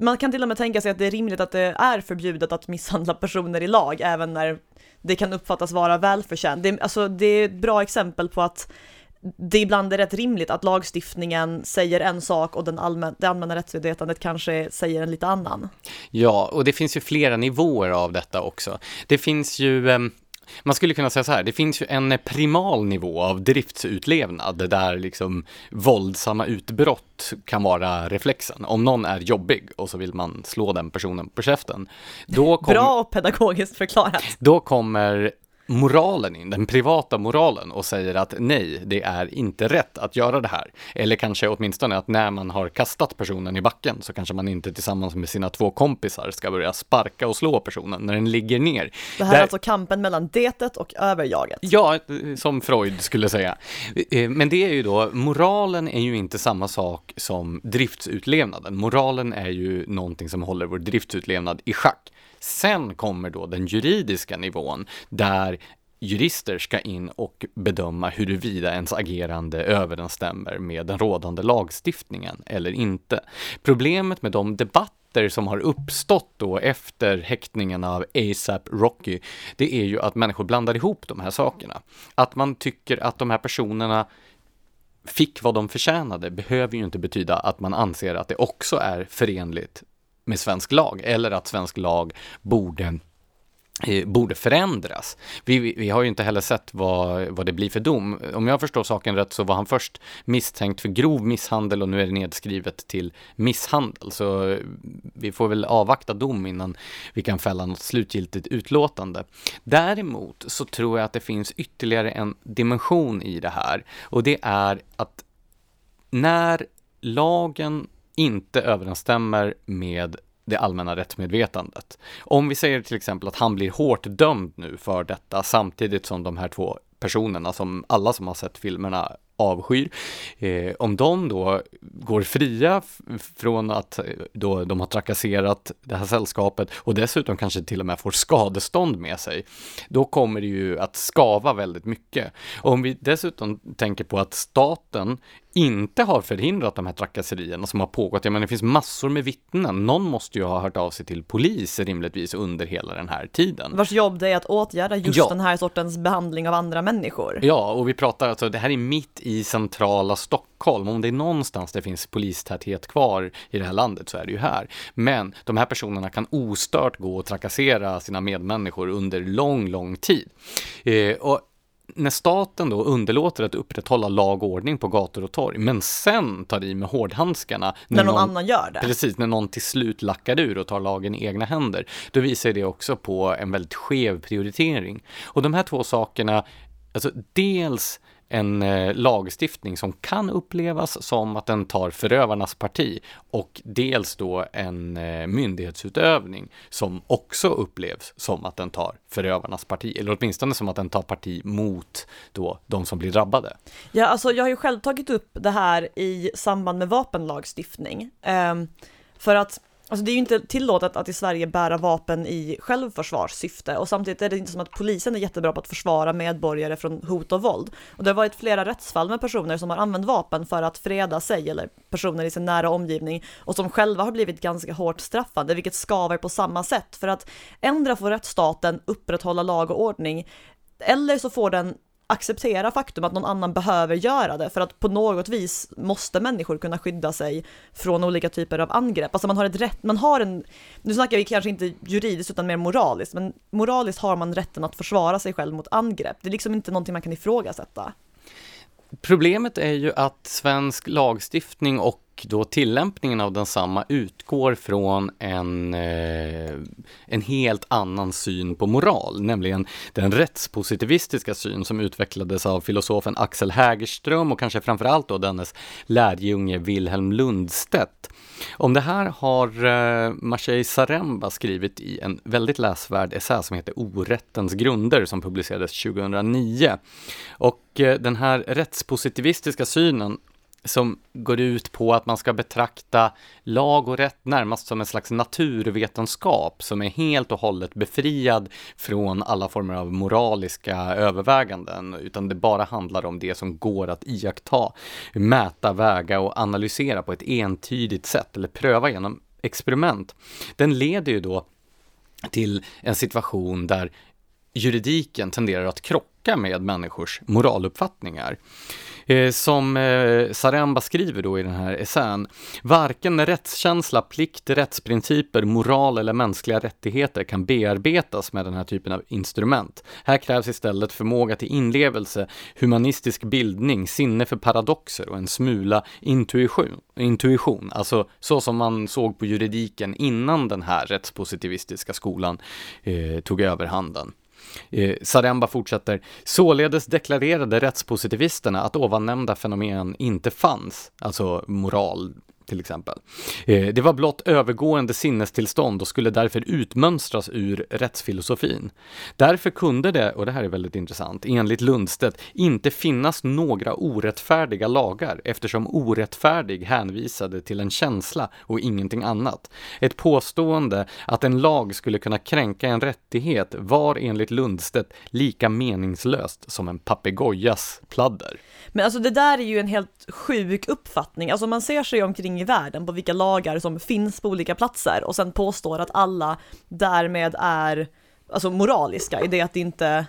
man kan till och med tänka sig att det är rimligt att det är förbjudet att misshandla personer i lag, även när det kan uppfattas vara välförtjänt. Det, alltså, det är ett bra exempel på att det ibland är rätt rimligt att lagstiftningen säger en sak och den allmän, det allmänna rättsmedvetandet kanske säger en lite annan. Ja, och det finns ju flera nivåer av detta också. Det finns ju ehm, man skulle kunna säga så här, det finns ju en primal nivå av driftsutlevnad där liksom våldsamma utbrott kan vara reflexen. Om någon är jobbig och så vill man slå den personen på käften. Då kom, Bra och pedagogiskt förklarat. Då kommer moralen in, den privata moralen och säger att nej, det är inte rätt att göra det här. Eller kanske åtminstone att när man har kastat personen i backen så kanske man inte tillsammans med sina två kompisar ska börja sparka och slå personen när den ligger ner. Det här Där... är alltså kampen mellan detet och överjaget? Ja, som Freud skulle säga. Eh, men det är ju då, moralen är ju inte samma sak som driftsutlevnaden. Moralen är ju någonting som håller vår driftsutlevnad i schack. Sen kommer då den juridiska nivån där jurister ska in och bedöma huruvida ens agerande överensstämmer med den rådande lagstiftningen eller inte. Problemet med de debatter som har uppstått då efter häktningen av ASAP Rocky, det är ju att människor blandar ihop de här sakerna. Att man tycker att de här personerna fick vad de förtjänade behöver ju inte betyda att man anser att det också är förenligt med svensk lag eller att svensk lag borde eh, borde förändras. Vi, vi, har ju inte heller sett vad, vad det blir för dom. Om jag förstår saken rätt så var han först misstänkt för grov misshandel och nu är det nedskrivet till misshandel. Så eh, vi får väl avvakta dom innan vi kan fälla något slutgiltigt utlåtande. Däremot så tror jag att det finns ytterligare en dimension i det här och det är att när lagen inte överensstämmer med det allmänna rättsmedvetandet. Om vi säger till exempel att han blir hårt dömd nu för detta samtidigt som de här två personerna som alla som har sett filmerna avskyr. Eh, om de då går fria från att eh, då de har trakasserat det här sällskapet och dessutom kanske till och med får skadestånd med sig, då kommer det ju att skava väldigt mycket. Och om vi dessutom tänker på att staten inte har förhindrat de här trakasserierna som har pågått. Jag menar, det finns massor med vittnen. Någon måste ju ha hört av sig till polis rimligtvis under hela den här tiden. Vars jobb det är att åtgärda just ja. den här sortens behandling av andra människor. Ja, och vi pratar alltså, det här är mitt i centrala Stockholm. Om det är någonstans det finns polistäthet kvar i det här landet så är det ju här. Men de här personerna kan ostört gå och trakassera sina medmänniskor under lång, lång tid. Eh, och när staten då underlåter att upprätthålla lag och ordning på gator och torg, men sen tar i med hårdhandskarna. När, när någon, någon, annan gör det? Precis, när någon till slut lackar ur och tar lagen i egna händer. Då visar det också på en väldigt skev prioritering. Och de här två sakerna, alltså dels en eh, lagstiftning som kan upplevas som att den tar förövarnas parti och dels då en eh, myndighetsutövning som också upplevs som att den tar förövarnas parti, eller åtminstone som att den tar parti mot då de som blir drabbade. Ja, alltså jag har ju själv tagit upp det här i samband med vapenlagstiftning. Ehm, för att Alltså det är ju inte tillåtet att i Sverige bära vapen i självförsvarssyfte och samtidigt är det inte som att polisen är jättebra på att försvara medborgare från hot och våld. Och det har varit flera rättsfall med personer som har använt vapen för att freda sig eller personer i sin nära omgivning och som själva har blivit ganska hårt straffade, vilket skaver på samma sätt. För att ändra får rättsstaten upprätthålla lag och ordning eller så får den acceptera faktum att någon annan behöver göra det för att på något vis måste människor kunna skydda sig från olika typer av angrepp. Alltså man har ett rätt, man har en, nu snackar vi kanske inte juridiskt utan mer moraliskt, men moraliskt har man rätten att försvara sig själv mot angrepp. Det är liksom inte någonting man kan ifrågasätta. Problemet är ju att svensk lagstiftning och då tillämpningen av densamma utgår från en, eh, en helt annan syn på moral, nämligen den rättspositivistiska syn som utvecklades av filosofen Axel Hägerström och kanske framförallt då dennes lärjunge Wilhelm Lundstedt. Om det här har eh, Maciej Saremba skrivit i en väldigt läsvärd essä som heter Orättens grunder som publicerades 2009. Och eh, den här rättspositivistiska synen som går ut på att man ska betrakta lag och rätt närmast som en slags naturvetenskap som är helt och hållet befriad från alla former av moraliska överväganden, utan det bara handlar om det som går att iaktta, mäta, väga och analysera på ett entydigt sätt eller pröva genom experiment. Den leder ju då till en situation där juridiken tenderar att krocka med människors moraluppfattningar. Eh, som eh, Saremba skriver då i den här essän, varken rättskänsla, plikt, rättsprinciper, moral eller mänskliga rättigheter kan bearbetas med den här typen av instrument. Här krävs istället förmåga till inlevelse, humanistisk bildning, sinne för paradoxer och en smula intuition, intuition, alltså så som man såg på juridiken innan den här rättspositivistiska skolan eh, tog överhanden. Eh, Saremba fortsätter, således deklarerade rättspositivisterna att ovannämnda fenomen inte fanns, alltså moral, till exempel. Eh, det var blott övergående sinnestillstånd och skulle därför utmönstras ur rättsfilosofin. Därför kunde det, och det här är väldigt intressant, enligt Lundstedt inte finnas några orättfärdiga lagar eftersom orättfärdig hänvisade till en känsla och ingenting annat. Ett påstående att en lag skulle kunna kränka en rättighet var enligt Lundstedt lika meningslöst som en papegojas pladder. Men alltså det där är ju en helt sjuk uppfattning, alltså man ser sig omkring i världen på vilka lagar som finns på olika platser och sen påstår att alla därmed är alltså moraliska i det att det inte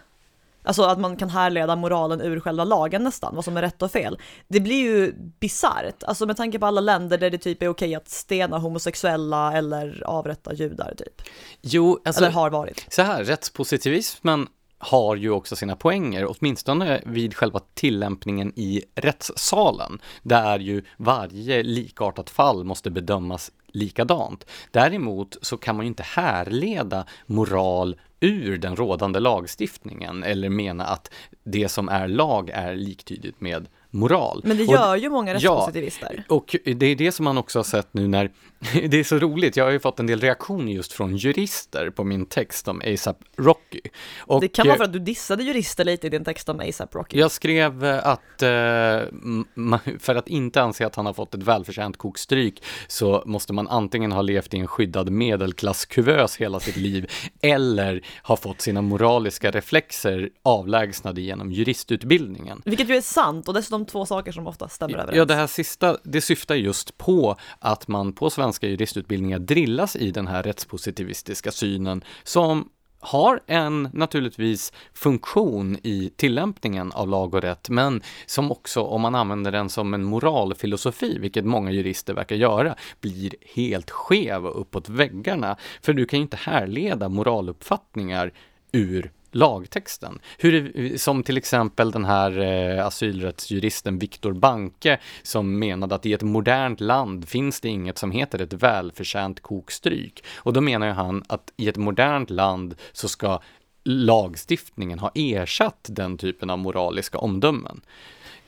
Alltså att man kan härleda moralen ur själva lagen nästan, vad som är rätt och fel. Det blir ju bisarrt, alltså med tanke på alla länder där det typ är okej att stena homosexuella eller avrätta judar typ. Jo, alltså, eller har varit. Så här, rättspositivismen har ju också sina poänger, åtminstone vid själva tillämpningen i rättssalen, där ju varje likartat fall måste bedömas likadant. Däremot så kan man ju inte härleda moral ur den rådande lagstiftningen eller mena att det som är lag är liktydigt med moral. Men det gör och, ju många rättspositivister. Ja, och det är det som man också har sett nu när, det är så roligt, jag har ju fått en del reaktioner just från jurister på min text om ASAP Rocky. Och, det kan vara för att du dissade jurister lite i din text om ASAP Rocky. Jag skrev eh, att eh, för att inte anse att han har fått ett välförtjänt kokstryk så måste man antingen ha levt i en skyddad medelklasskuvös hela sitt liv eller ha fått sina moraliska reflexer avlägsnade genom juristutbildningen. Vilket ju är sant och dessutom de två saker som ofta stämmer överens. Ja, det här sista, det syftar just på att man på svenska juristutbildningar drillas i den här rättspositivistiska synen som har en naturligtvis funktion i tillämpningen av lag och rätt, men som också, om man använder den som en moralfilosofi, vilket många jurister verkar göra, blir helt skev och uppåt väggarna. För du kan ju inte härleda moraluppfattningar ur lagtexten. Hur, som till exempel den här eh, asylrättsjuristen Viktor Banke som menade att i ett modernt land finns det inget som heter ett välförtjänt kokstryk. Och då menar ju han att i ett modernt land så ska lagstiftningen ha ersatt den typen av moraliska omdömen.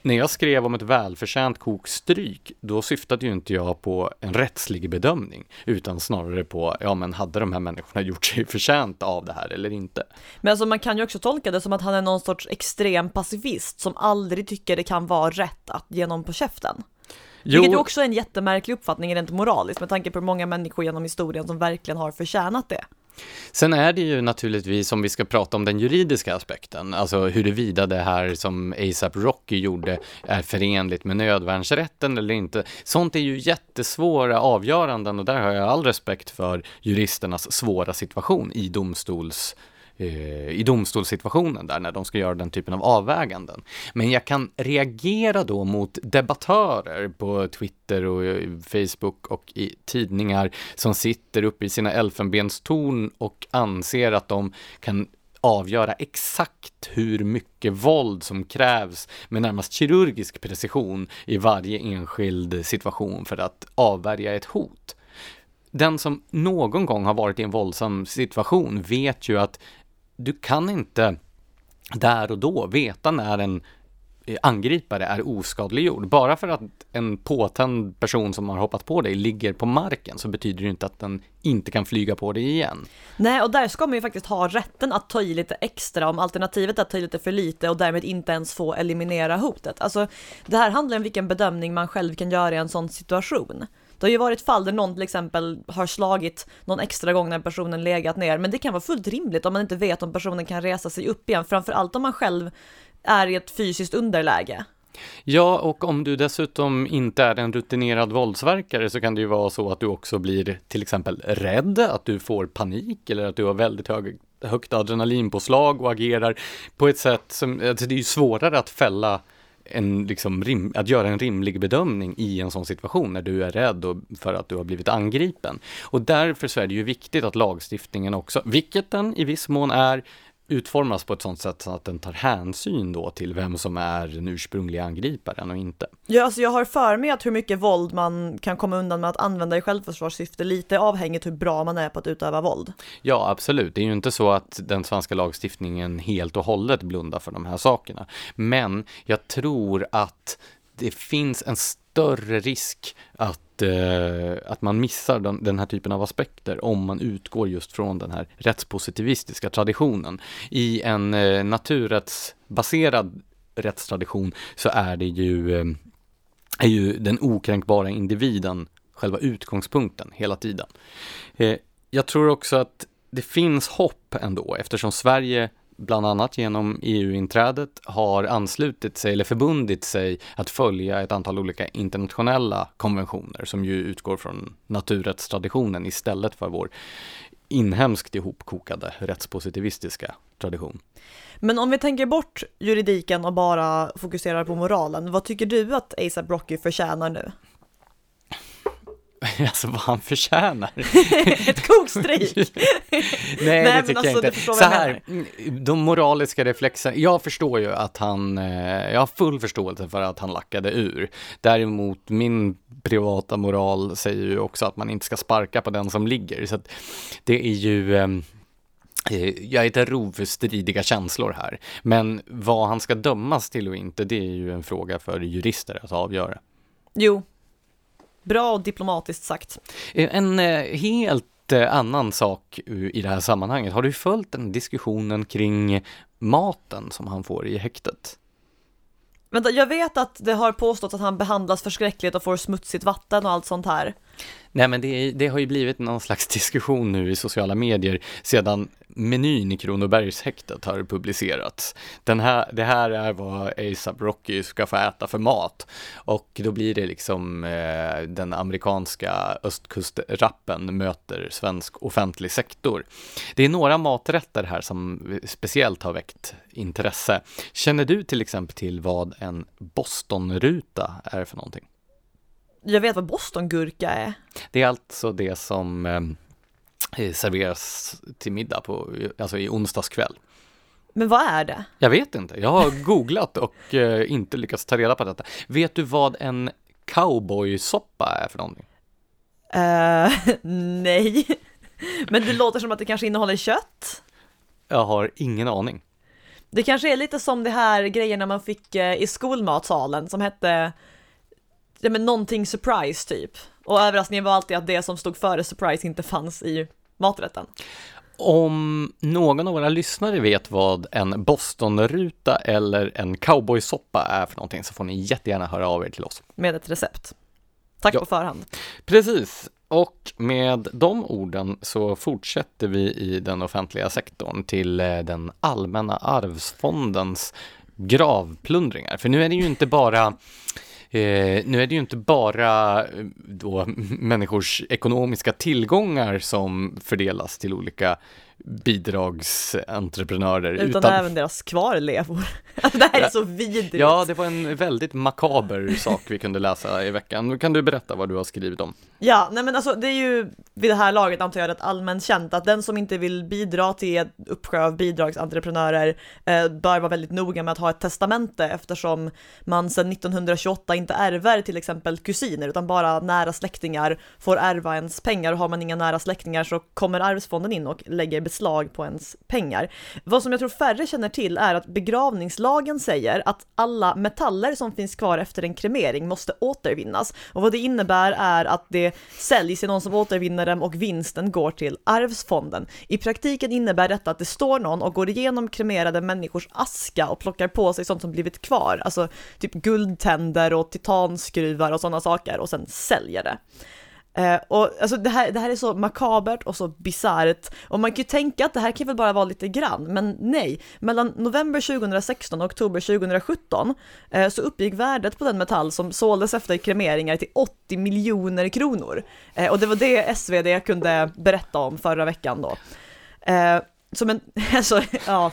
När jag skrev om ett välförtjänt kokstryk, då syftade ju inte jag på en rättslig bedömning, utan snarare på, ja men hade de här människorna gjort sig förtjänt av det här eller inte? Men alltså man kan ju också tolka det som att han är någon sorts extrem pacifist som aldrig tycker det kan vara rätt att ge någon på käften. Jo. Vilket ju också är en jättemärklig uppfattning rent moraliskt med tanke på hur många människor genom historien som verkligen har förtjänat det. Sen är det ju naturligtvis, om vi ska prata om den juridiska aspekten, alltså huruvida det här som ASAP Rocky gjorde är förenligt med nödvärnsrätten eller inte. Sånt är ju jättesvåra avgöranden och där har jag all respekt för juristernas svåra situation i domstols Eh, i domstolssituationen där när de ska göra den typen av avväganden. Men jag kan reagera då mot debattörer på Twitter och eh, Facebook och i tidningar som sitter uppe i sina elfenbenstorn och anser att de kan avgöra exakt hur mycket våld som krävs med närmast kirurgisk precision i varje enskild situation för att avvärja ett hot. Den som någon gång har varit i en våldsam situation vet ju att du kan inte där och då veta när en eh, angripare är oskadliggjord. Bara för att en påtänd person som har hoppat på dig ligger på marken så betyder det inte att den inte kan flyga på dig igen. Nej, och där ska man ju faktiskt ha rätten att ta i lite extra om alternativet är att ta i lite för lite och därmed inte ens få eliminera hotet. Alltså, det här handlar om vilken bedömning man själv kan göra i en sån situation. Det har ju varit fall där någon till exempel har slagit någon extra gång när personen legat ner, men det kan vara fullt rimligt om man inte vet om personen kan resa sig upp igen, framförallt om man själv är i ett fysiskt underläge. Ja, och om du dessutom inte är en rutinerad våldsverkare så kan det ju vara så att du också blir till exempel rädd, att du får panik eller att du har väldigt hög, högt adrenalinpåslag och agerar på ett sätt som, alltså det är ju svårare att fälla en, liksom, rim, att göra en rimlig bedömning i en sån situation när du är rädd för att du har blivit angripen. Och därför så är det ju viktigt att lagstiftningen också, vilket den i viss mån är, utformas på ett sådant sätt så att den tar hänsyn då till vem som är den ursprungliga angriparen och inte. Ja, alltså jag har för mig att hur mycket våld man kan komma undan med att använda i självförsvarssyfte lite avhängigt hur bra man är på att utöva våld. Ja, absolut. Det är ju inte så att den svenska lagstiftningen helt och hållet blundar för de här sakerna. Men jag tror att det finns en större risk att, eh, att man missar den, den, här typen av aspekter om man utgår just från den här rättspositivistiska traditionen. I en eh, naturrättsbaserad rättstradition så är det ju, eh, är ju den okränkbara individen själva utgångspunkten hela tiden. Eh, jag tror också att det finns hopp ändå eftersom Sverige bland annat genom EU-inträdet har anslutit sig eller förbundit sig att följa ett antal olika internationella konventioner som ju utgår från naturrättstraditionen istället för vår inhemskt ihopkokade rättspositivistiska tradition. Men om vi tänker bort juridiken och bara fokuserar på moralen, vad tycker du att ASAP Rocky förtjänar nu? alltså vad han förtjänar. Ett kokstryk! Nej, Nej, det tycker alltså, jag inte. Så här, de moraliska reflexerna, jag förstår ju att han, eh, jag har full förståelse för att han lackade ur. Däremot min privata moral säger ju också att man inte ska sparka på den som ligger, så att det är ju ehm, eh, jag är inte rov för stridiga känslor här, men vad han ska dömas till och inte, det är ju en fråga för jurister att avgöra. Jo, Bra och diplomatiskt sagt. Eh, en eh, helt eh, annan sak i det här sammanhanget. Har du följt den diskussionen kring maten som han får i häktet? Vänta, jag vet att det har påstått att han behandlas förskräckligt och får smutsigt vatten och allt sånt här. Nej men det, det, har ju blivit någon slags diskussion nu i sociala medier sedan menyn i Kronobergshäktet har publicerats. Den här, det här är vad ASAP Rocky ska få äta för mat. Och då blir det liksom eh, den amerikanska östkustrappen möter svensk offentlig sektor. Det är några maträtter här som speciellt har väckt intresse. Känner du till exempel till vad en Bostonruta är för någonting? Jag vet vad bostongurka är. Det är alltså det som eh, serveras till middag på, alltså i onsdagskväll. Men vad är det? Jag vet inte. Jag har googlat och eh, inte lyckats ta reda på detta. Vet du vad en cowboysoppa är för någonting? Uh, nej, men det låter som att det kanske innehåller kött. Jag har ingen aning. Det kanske är lite som det här grejerna man fick eh, i skolmatsalen som hette ja, men någonting surprise typ. Och överraskningen var alltid att det som stod före surprise inte fanns i maträtten. Om någon av våra lyssnare vet vad en Bostonruta eller en cowboysoppa är för någonting så får ni jättegärna höra av er till oss. Med ett recept. Tack Ja. på förhand. Precis, och med de orden så fortsätter vi i den offentliga sektorn till eh, den allmänna arvsfondens gravplundringar. För nu är det ju inte bara Eh, nu är det ju inte bara eh, då människors ekonomiska tillgångar som fördelas till olika bidragsentreprenörer. Utan, även deras kvarlevor. Alltså, det här är så vidrigt. Ja, det var en väldigt makaber sak vi kunde läsa i veckan. Nu kan du berätta vad du har skrivit om. Ja, nej men alltså det är ju vid det här laget antar jag rätt allmänt känt att den som inte vill bidra till ett uppsjö av bidragsentreprenörer eh, bör vara väldigt noga med att ha ett testamente eftersom man sedan 1928 inte ärver till exempel kusiner utan bara nära släktingar får ärva ens pengar och har man inga nära släktingar så kommer arvsfonden in och lägger beslag på ens pengar. Vad som jag tror färre känner till är att begravningslagen säger att alla metaller som finns kvar efter en kremering måste återvinnas och vad det innebär är att det säljs till någon som återvinner dem och vinsten går till arvsfonden. I praktiken innebär detta att det står någon och går igenom kremerade människors aska och plockar på sig sånt som blivit kvar, alltså typ guldtänder och titanskruvar och sådana saker och sen säljer det. Eh, och alltså det här, det här är så makabert och så bisarrt och man kan ju tänka att det här kan väl bara vara lite grann, men nej. Mellan november 2016 och oktober 2017 eh, så uppgick värdet på den metall som såldes efter kremeringar till 80 miljoner kronor. Eh, och det var det SvD kunde berätta om förra veckan då. Eh, som en, alltså, ja.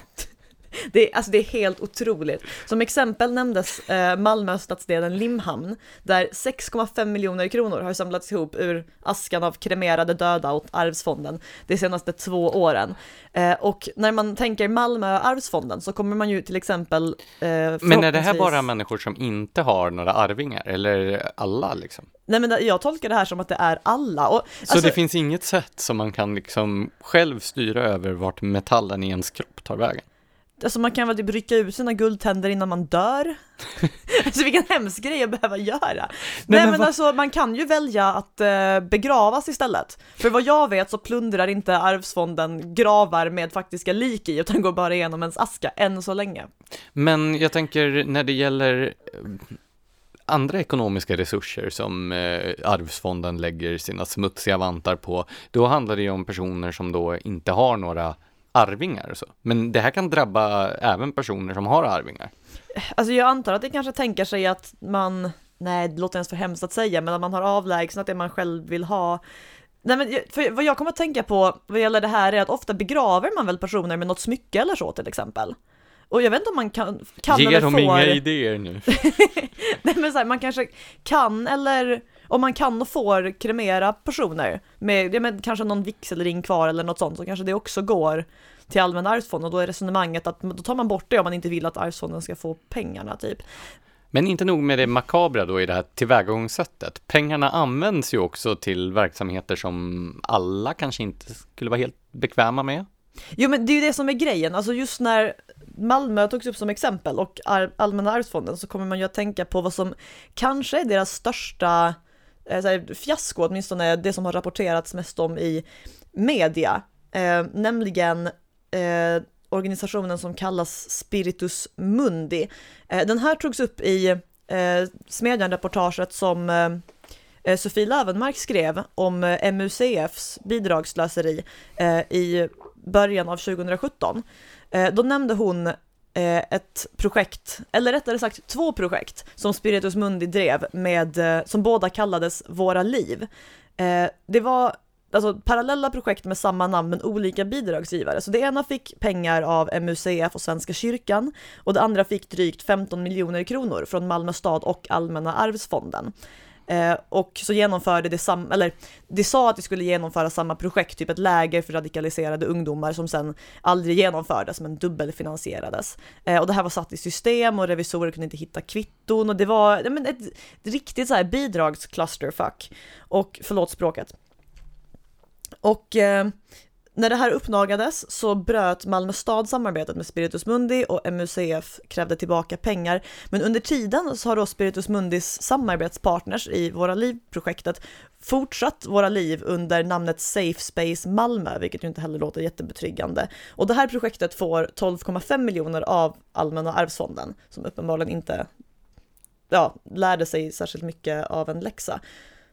Det är, alltså det är helt otroligt. Som exempel nämndes eh, Malmö stadsdelen Limhamn, där 6,5 miljoner kronor har samlats ihop ur askan av kremerade döda åt Arvsfonden de senaste två åren. Eh, och när man tänker Malmö Arvsfonden så kommer man ju till exempel eh, Men är det här bara människor som inte har några arvingar, eller alla liksom? Nej men jag tolkar det här som att det är alla. Och, Så alltså, det finns inget sätt som man kan liksom själv styra över vart metallen i ens kropp tar vägen? Alltså man kan väl typ rycka ut sina guldtänder innan man dör? alltså vilken hemsk grej att behöva göra. Nej, men men, vad- alltså man kan ju välja att eh, begravas istället. För vad jag vet så plundrar inte arvsfonden gravar med faktiska lik i utan går bara igenom ens aska än så länge. Men jag tänker när det gäller eh, andra ekonomiska resurser som eh, arvsfonden lägger sina smutsiga vantar på, då handlar det ju om personer som då inte har några arvingar och så. Men det här kan drabba även personer som har arvingar. Alltså jag antar att det kanske tänker sig att man, nej det låter ens för hemskt att säga, men att man har avlägsnat det man själv vill ha. Nej men för vad jag kommer att tänka på vad gäller det här är att ofta begraver man väl personer med något smycke eller så till exempel. Och jag vet inte om man kan, kan Ge eller dem får... inga idéer nu. Nej men så här, man kanske kan eller om man kan och får kremera personer med ja, men kanske någon vigselring kvar eller något sånt så kanske det också går till allmänna arvsfonden och då är resonemanget att då tar man bort det om man inte vill att arvsfonden ska få pengarna typ. Men inte nog med det makabra då i det här tillvägagångssättet. Pengarna används ju också till verksamheter som alla kanske inte skulle vara helt bekväma med. Jo men det är ju det som är grejen, alltså just när Malmö togs upp som exempel och Allmänna arvsfonden så kommer man ju att tänka på vad som kanske är deras största Eh, så här, fiasko, åtminstone det som har rapporterats mest om i media, eh, nämligen eh, organisationen som kallas Spiritus Mundi. Eh, den här togs upp i eh, Smedjan-reportaget som eh, Sofie Lövenmark skrev om eh, MUCFs bidragslöseri eh, i början av 2017. Eh, då nämnde hon Eh, ett projekt, eller rättare sagt två projekt, som Spiritus Mundi drev med, eh, som båda kallades Våra liv. Eh, det var alltså parallella projekt med samma namn men olika bidragsgivare. Så det ena fick pengar av MUCF och Svenska kyrkan och det andra fick drygt 15 miljoner kronor från Malmö stad och Allmänna arvsfonden. Eh, och så genomförde det samma, eller det sa att det skulle genomföra samma projekt, typ ett läger för radikaliserade ungdomar som sen aldrig genomfördes men dubbelfinansierades. Eh, och det här var satt i system och revisorer kunde inte hitta kvitton och det var men ett, riktigt så här bidragsclusterfuck. Och förlåt språket. Och eh, när det här uppdagades så bröt Malmö stad samarbetet med Spiritus Mundi och MUCF krävde tillbaka pengar. Men under tiden så har då Spiritus Mundis samarbetspartners i Våra Liv-projektet fortsatt Våra Liv under namnet Safe Space Malmö, vilket ju inte heller låter jättebetryggande. Och det här projektet får 12,5 miljoner av Allmänna arvsfonden, som uppenbarligen inte ja, lärde sig särskilt mycket av en läxa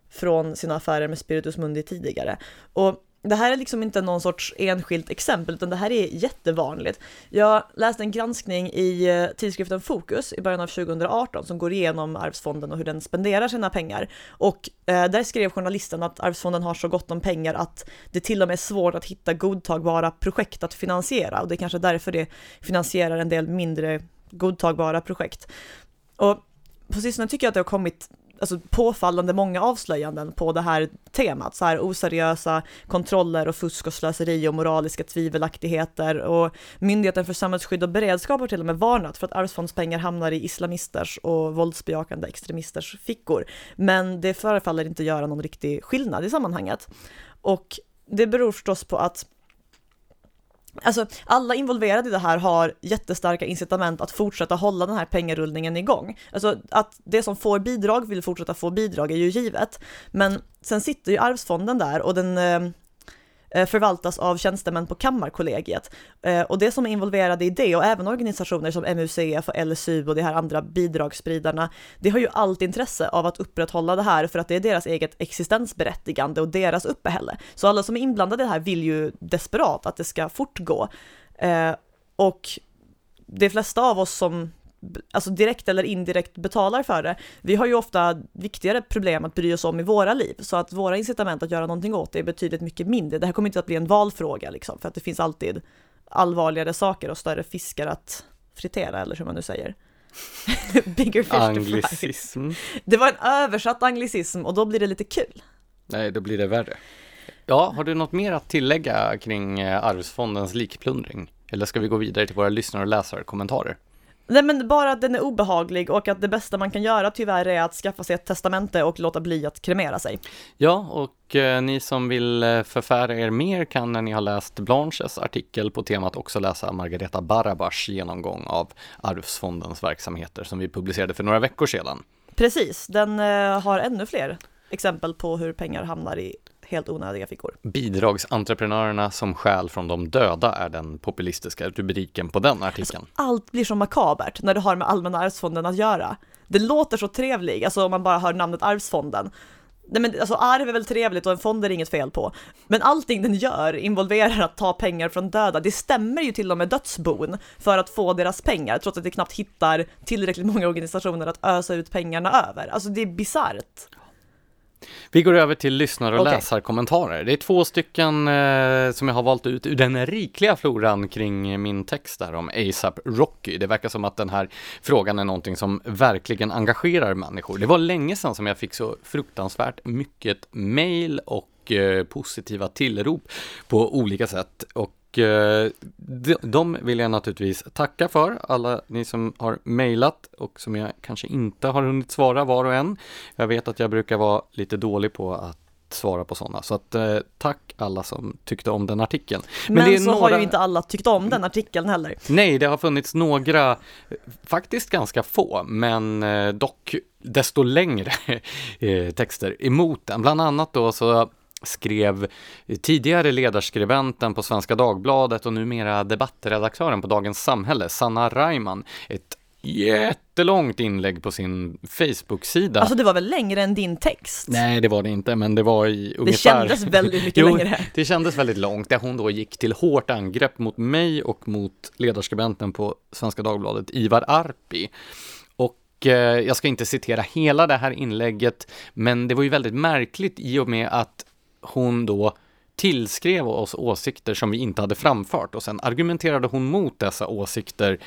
från sina affärer med Spiritus Mundi tidigare. Och det här är liksom inte någon sorts enskilt exempel, utan det här är jättevanligt. Jag läste en granskning i eh, tidskriften Fokus i början av 2018 som går igenom Arvsfonden och hur den spenderar sina pengar. Och eh, där skrev journalisten att Arvsfonden har så gott om pengar att det till och med är svårt att hitta godtagbara projekt att finansiera och det är kanske därför det finansierar en del mindre godtagbara projekt. Och på sistone tycker jag att det har kommit alltså, påfallande många avslöjanden på det här temat, så här oseriösa kontroller och fusk och slöseri och moraliska tvivelaktigheter och Myndigheten för samhällsskydd och beredskap har till och med varnat för att arvsfondspengar hamnar i islamisters och våldsbejakande extremisters fickor. Men det förefaller inte göra någon riktig skillnad i sammanhanget. Och det beror förstås på att Alltså alla involverade i det här har jättestarka incitament att fortsätta hålla den här pengarullningen igång. Alltså att det som får bidrag vill fortsätta få bidrag är ju givet. Men sen sitter ju arvsfonden där och den eh, Eh, förvaltas av tjänstemän på Kammarkollegiet. Eh, och det som är involverade i det och även organisationer som MUCF och LSU och de här andra bidragsspridarna, det har ju allt intresse av att upprätthålla det här för att det är deras eget existensberättigande och deras uppehälle. Så alla som är inblandade i det här vill ju desperat att det ska fortgå. Eh, och de flesta av oss som alltså direkt eller indirekt betalar för det. Vi har ju ofta viktigare problem att bry oss om i våra liv, så att våra incitament att göra någonting åt det är betydligt mycket mindre. Det här kommer inte att bli en valfråga liksom, för att det finns alltid allvarligare saker och större fiskar att fritera, eller hur man nu säger. Bigger fish Anglicism. Det var en översatt anglicism och då blir det lite kul. Nej, då blir det värre. Ja, har du något mer att tillägga kring eh, Arvsfondens likplundring? Eller ska vi gå vidare till våra lyssnare och läsare kommentarer? Nej men bara att den är obehaglig och att det bästa man kan göra tyvärr är att skaffa sig ett testamente och låta bli att kremera sig. Ja, och eh, ni som vill eh, förfära er mer kan när ni har läst Blanches artikel på temat också läsa Margareta Barabas genomgång av Arvsfondens verksamheter som vi publicerade för några veckor sedan. Precis, den eh, har ännu fler exempel på hur pengar hamnar i helt onödiga fickor. Bidragsentreprenörerna som skäl från de döda är den populistiska rubriken på den artikeln. Alltså, allt blir så makabert när det har med Allmänna arvsfonden att göra. Det låter så trevligt, alltså om man bara hör namnet Arvsfonden. Nej men alltså arv är väl trevligt och en fond är inget fel på. Men allting den gör involverar att ta pengar från döda. Det stämmer ju till och med dödsbon för att få deras pengar, trots att det knappt hittar tillräckligt många organisationer att ösa ut pengarna över. Alltså det är bisarrt. Vi går över till lyssnar och okay. läsarkommentarer. Det är två stycken eh, som jag har valt ut ur den rikliga floran kring min text där om ASAP Rocky. Det verkar som att den här frågan är någonting som verkligen engagerar människor. Det var länge sedan som jag fick så fruktansvärt mycket mail och eh, positiva tillrop på olika sätt. Och Eh, de vill jag naturligtvis tacka för, alla ni som har mejlat och som jag kanske inte har hunnit svara var och en. Jag vet att jag brukar vara lite dålig på att svara på sådana. Så att eh, tack alla som tyckte om den artikeln. Men, Men så några... har ju inte alla tyckt om den artikeln heller. Nej, det har funnits några, faktiskt ganska få, men eh, dock desto längre eh, texter emot den. Bland annat då så skrev tidigare ledarskribenten på Svenska Dagbladet och numera debattredaktören på Dagens Samhälle, Sanna Reimann, ett jättelångt inlägg på sin Facebook-sida. Alltså det var väl längre än din text? Nej, det var det inte, men det var i ungefär... Det kändes väldigt mycket jo, längre. det kändes väldigt långt, där hon då gick till hårt angrepp mot mig och mot ledarskribenten på Svenska Dagbladet, Ivar Arpi. Och eh, jag ska inte citera hela det här inlägget, men det var ju väldigt märkligt i och med att hon då tillskrev oss åsikter som vi inte hade framfört och sen argumenterade hon mot dessa åsikter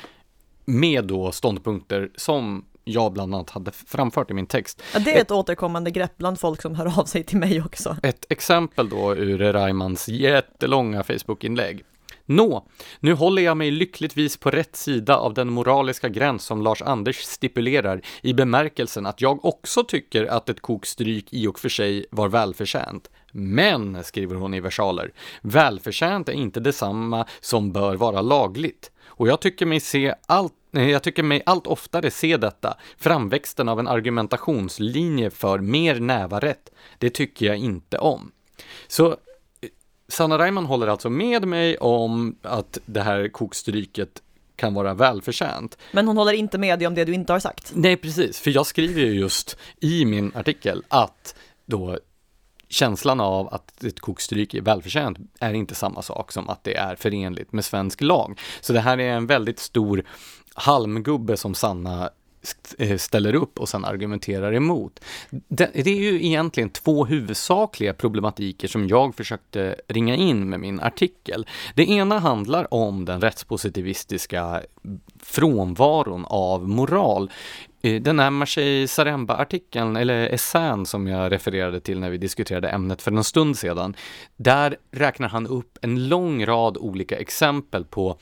med då ståndpunkter som jag bland annat hade framfört i min text. Ja, det är ett, ett återkommande grepp bland folk som hör av sig till mig också. Ett exempel då ur Raimans jättelånga Facebook-inlägg. Nå, nu håller jag mig lyckligtvis på rätt sida av den moraliska gräns som Lars-Anders stipulerar i bemärkelsen att jag också tycker att ett kokstryk i och för sig var välförtjänt. Men, skriver hon i versaler, välförtjänt är inte detsamma som bör vara lagligt. Och jag tycker mig se allt jag tycker mig allt oftare se detta, framväxten av en argumentationslinje för mer nävarrätt. Det tycker jag inte om. Så Sanna Reimann håller alltså med mig om att det här kokstryket kan vara välförtjänt. Men hon håller inte med dig om det du inte har sagt? Nej, precis, för jag skriver ju just i min artikel att då känslan av att ett kokstryk är välförtjänt är inte samma sak som att det är förenligt med svensk lag. Så det här är en väldigt stor halmgubbe som Sanna eh, ställer upp och sen argumenterar emot. Det, det, är ju egentligen två huvudsakliga problematiker som jag försökte ringa in med min artikel. Det ena handlar om den rättspositivistiska frånvaron av moral. Den det Marseille-Saremba-artikeln, eller essän som jag refererade till när vi diskuterade ämnet för en stund sedan. Där räknar han upp en lång rad olika exempel på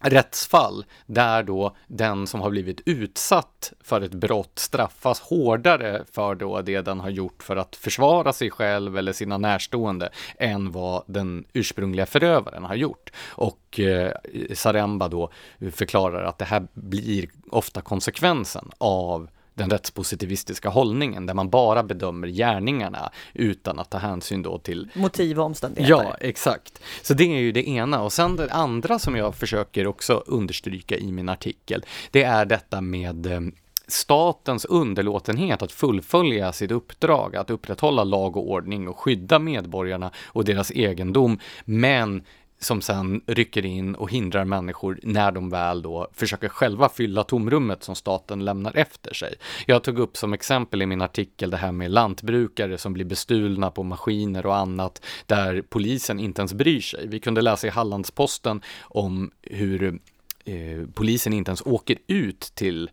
rättsfall där då den som har blivit utsatt för ett brott straffas hårdare för då det den har gjort för att försvara sig själv eller sina närstående än vad den ursprungliga förövaren har gjort. Och eh, Saremba då förklarar att det här blir ofta konsekvensen av den rättspositivistiska hållningen där man bara bedömer gärningarna utan att ta hänsyn då till motiv och omständigheter. Ja, exakt. Så det är ju det ena och sen det andra som jag försöker också understryka i min artikel, det är detta med eh, statens underlåtenhet att fullfölja sitt uppdrag, att upprätthålla lag och ordning och skydda medborgarna och deras egendom, men som sen rycker in och hindrar människor när de väl då försöker själva fylla tomrummet som staten lämnar efter sig. Jag tog upp som exempel i min artikel det här med lantbrukare som blir bestulna på maskiner och annat där polisen inte ens bryr sig. Vi kunde läsa i Hallandsposten om hur eh, polisen inte ens åker ut till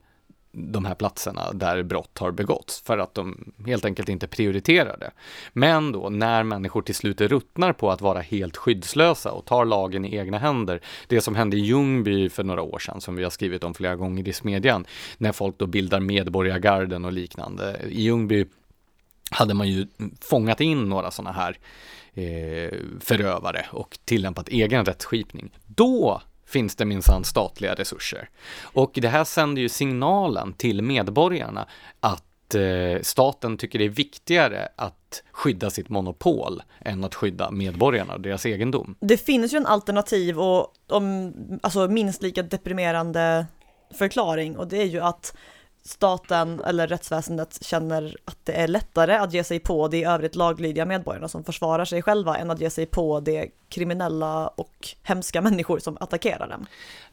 de här platserna där brott har begåtts för att de helt enkelt inte prioriterar det. Men då när människor till slut ruttnar på att vara helt skyddslösa och tar lagen i egna händer, det som hände i Ljungby för några år sedan som vi har skrivit om flera gånger i Smedjan, när folk då bildar medborgargarden och liknande. I Ljungby hade man ju fångat in några sådana här eh, förövare och tillämpat egen rättsskipning. Då finns det minsann statliga resurser. Och det här sänder ju signalen till medborgarna att eh, staten tycker det är viktigare att skydda sitt monopol än att skydda medborgarna och deras egendom. Det finns ju en alternativ och om, alltså minst lika deprimerande förklaring och det är ju att staten eller rättsväsendet känner att det är lättare att ge sig på de i övrigt laglydiga medborgarna som försvarar sig själva än att ge sig på de kriminella och hemska människor som attackerar dem.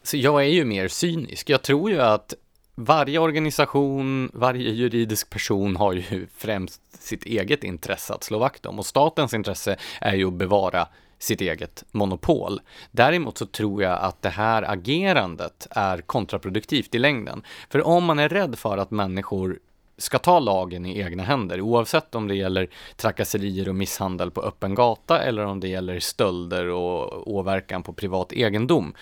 Så jag är ju mer cynisk. Jag tror ju att varje organisation, varje juridisk person har ju främst sitt eget intresse att slå vakt om och statens intresse är ju att bevara sitt eget monopol. Däremot så tror jag att det här agerandet är kontraproduktivt i längden. För om man är rädd för att människor ska ta lagen i egna händer, oavsett om det gäller trakasserier och misshandel på öppen gata eller om det gäller stölder och åverkan på privat egendom,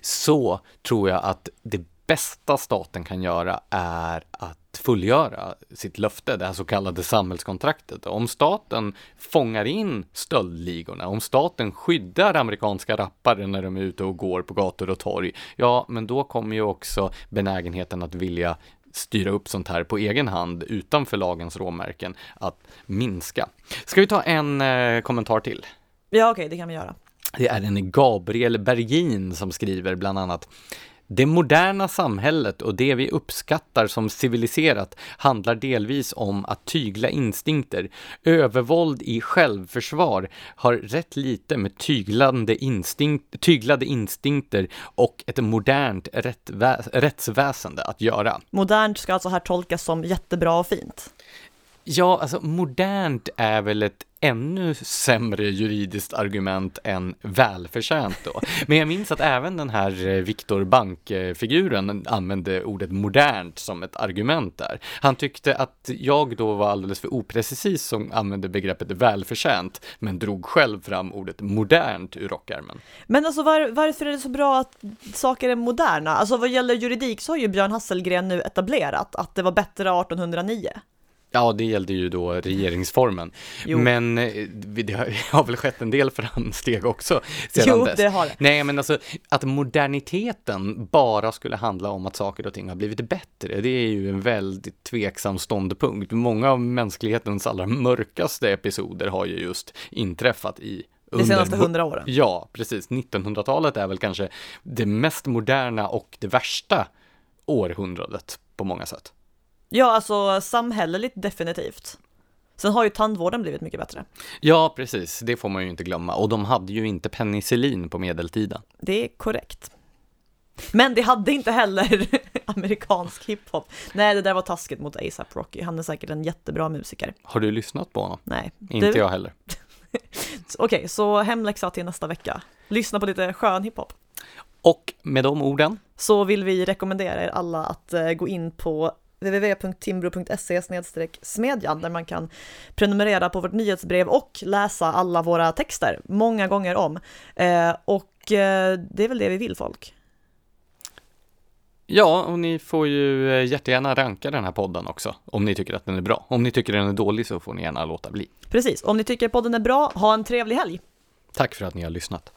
så tror jag att det bästa staten kan göra är att fullgöra sitt löfte, det här så kallade samhällskontraktet. Om staten fångar in stöldligorna, om staten skyddar amerikanska rappare när de är ute och går på gator och torg, ja, men då kommer ju också benägenheten att vilja styra upp sånt här på egen hand utanför lagens råmärken att minska. Ska vi ta en eh, kommentar till? Ja, okej, okay, det kan vi göra. Det är en Gabriel Bergin som skriver bland annat det moderna samhället och det vi uppskattar som civiliserat handlar delvis om att tygla instinkter. Övervåld i självförsvar har rätt lite med tyglande instinkt, tyglade instinkter och ett modernt rättvä rättsväsende att göra. Modernt ska alltså här tolkas som jättebra och fint. Ja, alltså modernt är väl ett ännu sämre juridiskt argument än välförtjänt då. Men jag minns att även den här eh, Viktor Bank-figuren använde ordet modernt som ett argument där. Han tyckte att jag då var alldeles för oprecis som använde begreppet välförtjänt, men drog själv fram ordet modernt ur rockärmen. Men alltså var, varför är det så bra att saker är moderna? Alltså vad gäller juridik så har ju Björn Hasselgren nu etablerat att det var bättre 1809. Ja, det gällde ju då regeringsformen. Jo. Men eh, det har- väl skett en del framsteg också sedan Jo, dess. det har det. Nej, men alltså att moderniteten bara skulle handla om att saker och ting har blivit bättre, det är ju en väldigt tveksam ståndpunkt. Många av mänsklighetens allra mörkaste episoder har ju just inträffat i De senaste hundra åren. Ja, precis. 1900-talet är väl kanske det mest moderna och det värsta århundradet på många sätt. Ja, alltså samhälleligt definitivt. Sen har ju tandvården blivit mycket bättre. Ja, precis. Det får man ju inte glömma. Och de hade ju inte penicillin på medeltiden. Det är korrekt. Men det hade inte heller amerikansk hiphop. Nej, det där var taskigt mot ASAP Rocky. Han är säkert en jättebra musiker. Har du lyssnat på honom? Nej. Inte Du- jag heller. Okej, så hemläxa till nästa vecka. Lyssna på lite skön hiphop. Och med de orden, Så vill vi rekommendera er alla att eh, gå in på www.timbro.se smedjan där man kan prenumerera på vårt nyhetsbrev och läsa alla våra texter många gånger om. Eh, och eh, det är väl det vi vill folk. ja, och ni får ju eh, jättegärna ranka den här podden också, om ni tycker att den är bra. Om ni tycker den är dålig så får ni gärna låta bli. Precis, om ni tycker podden är bra, ha en trevlig helg! Tack för att ni har lyssnat.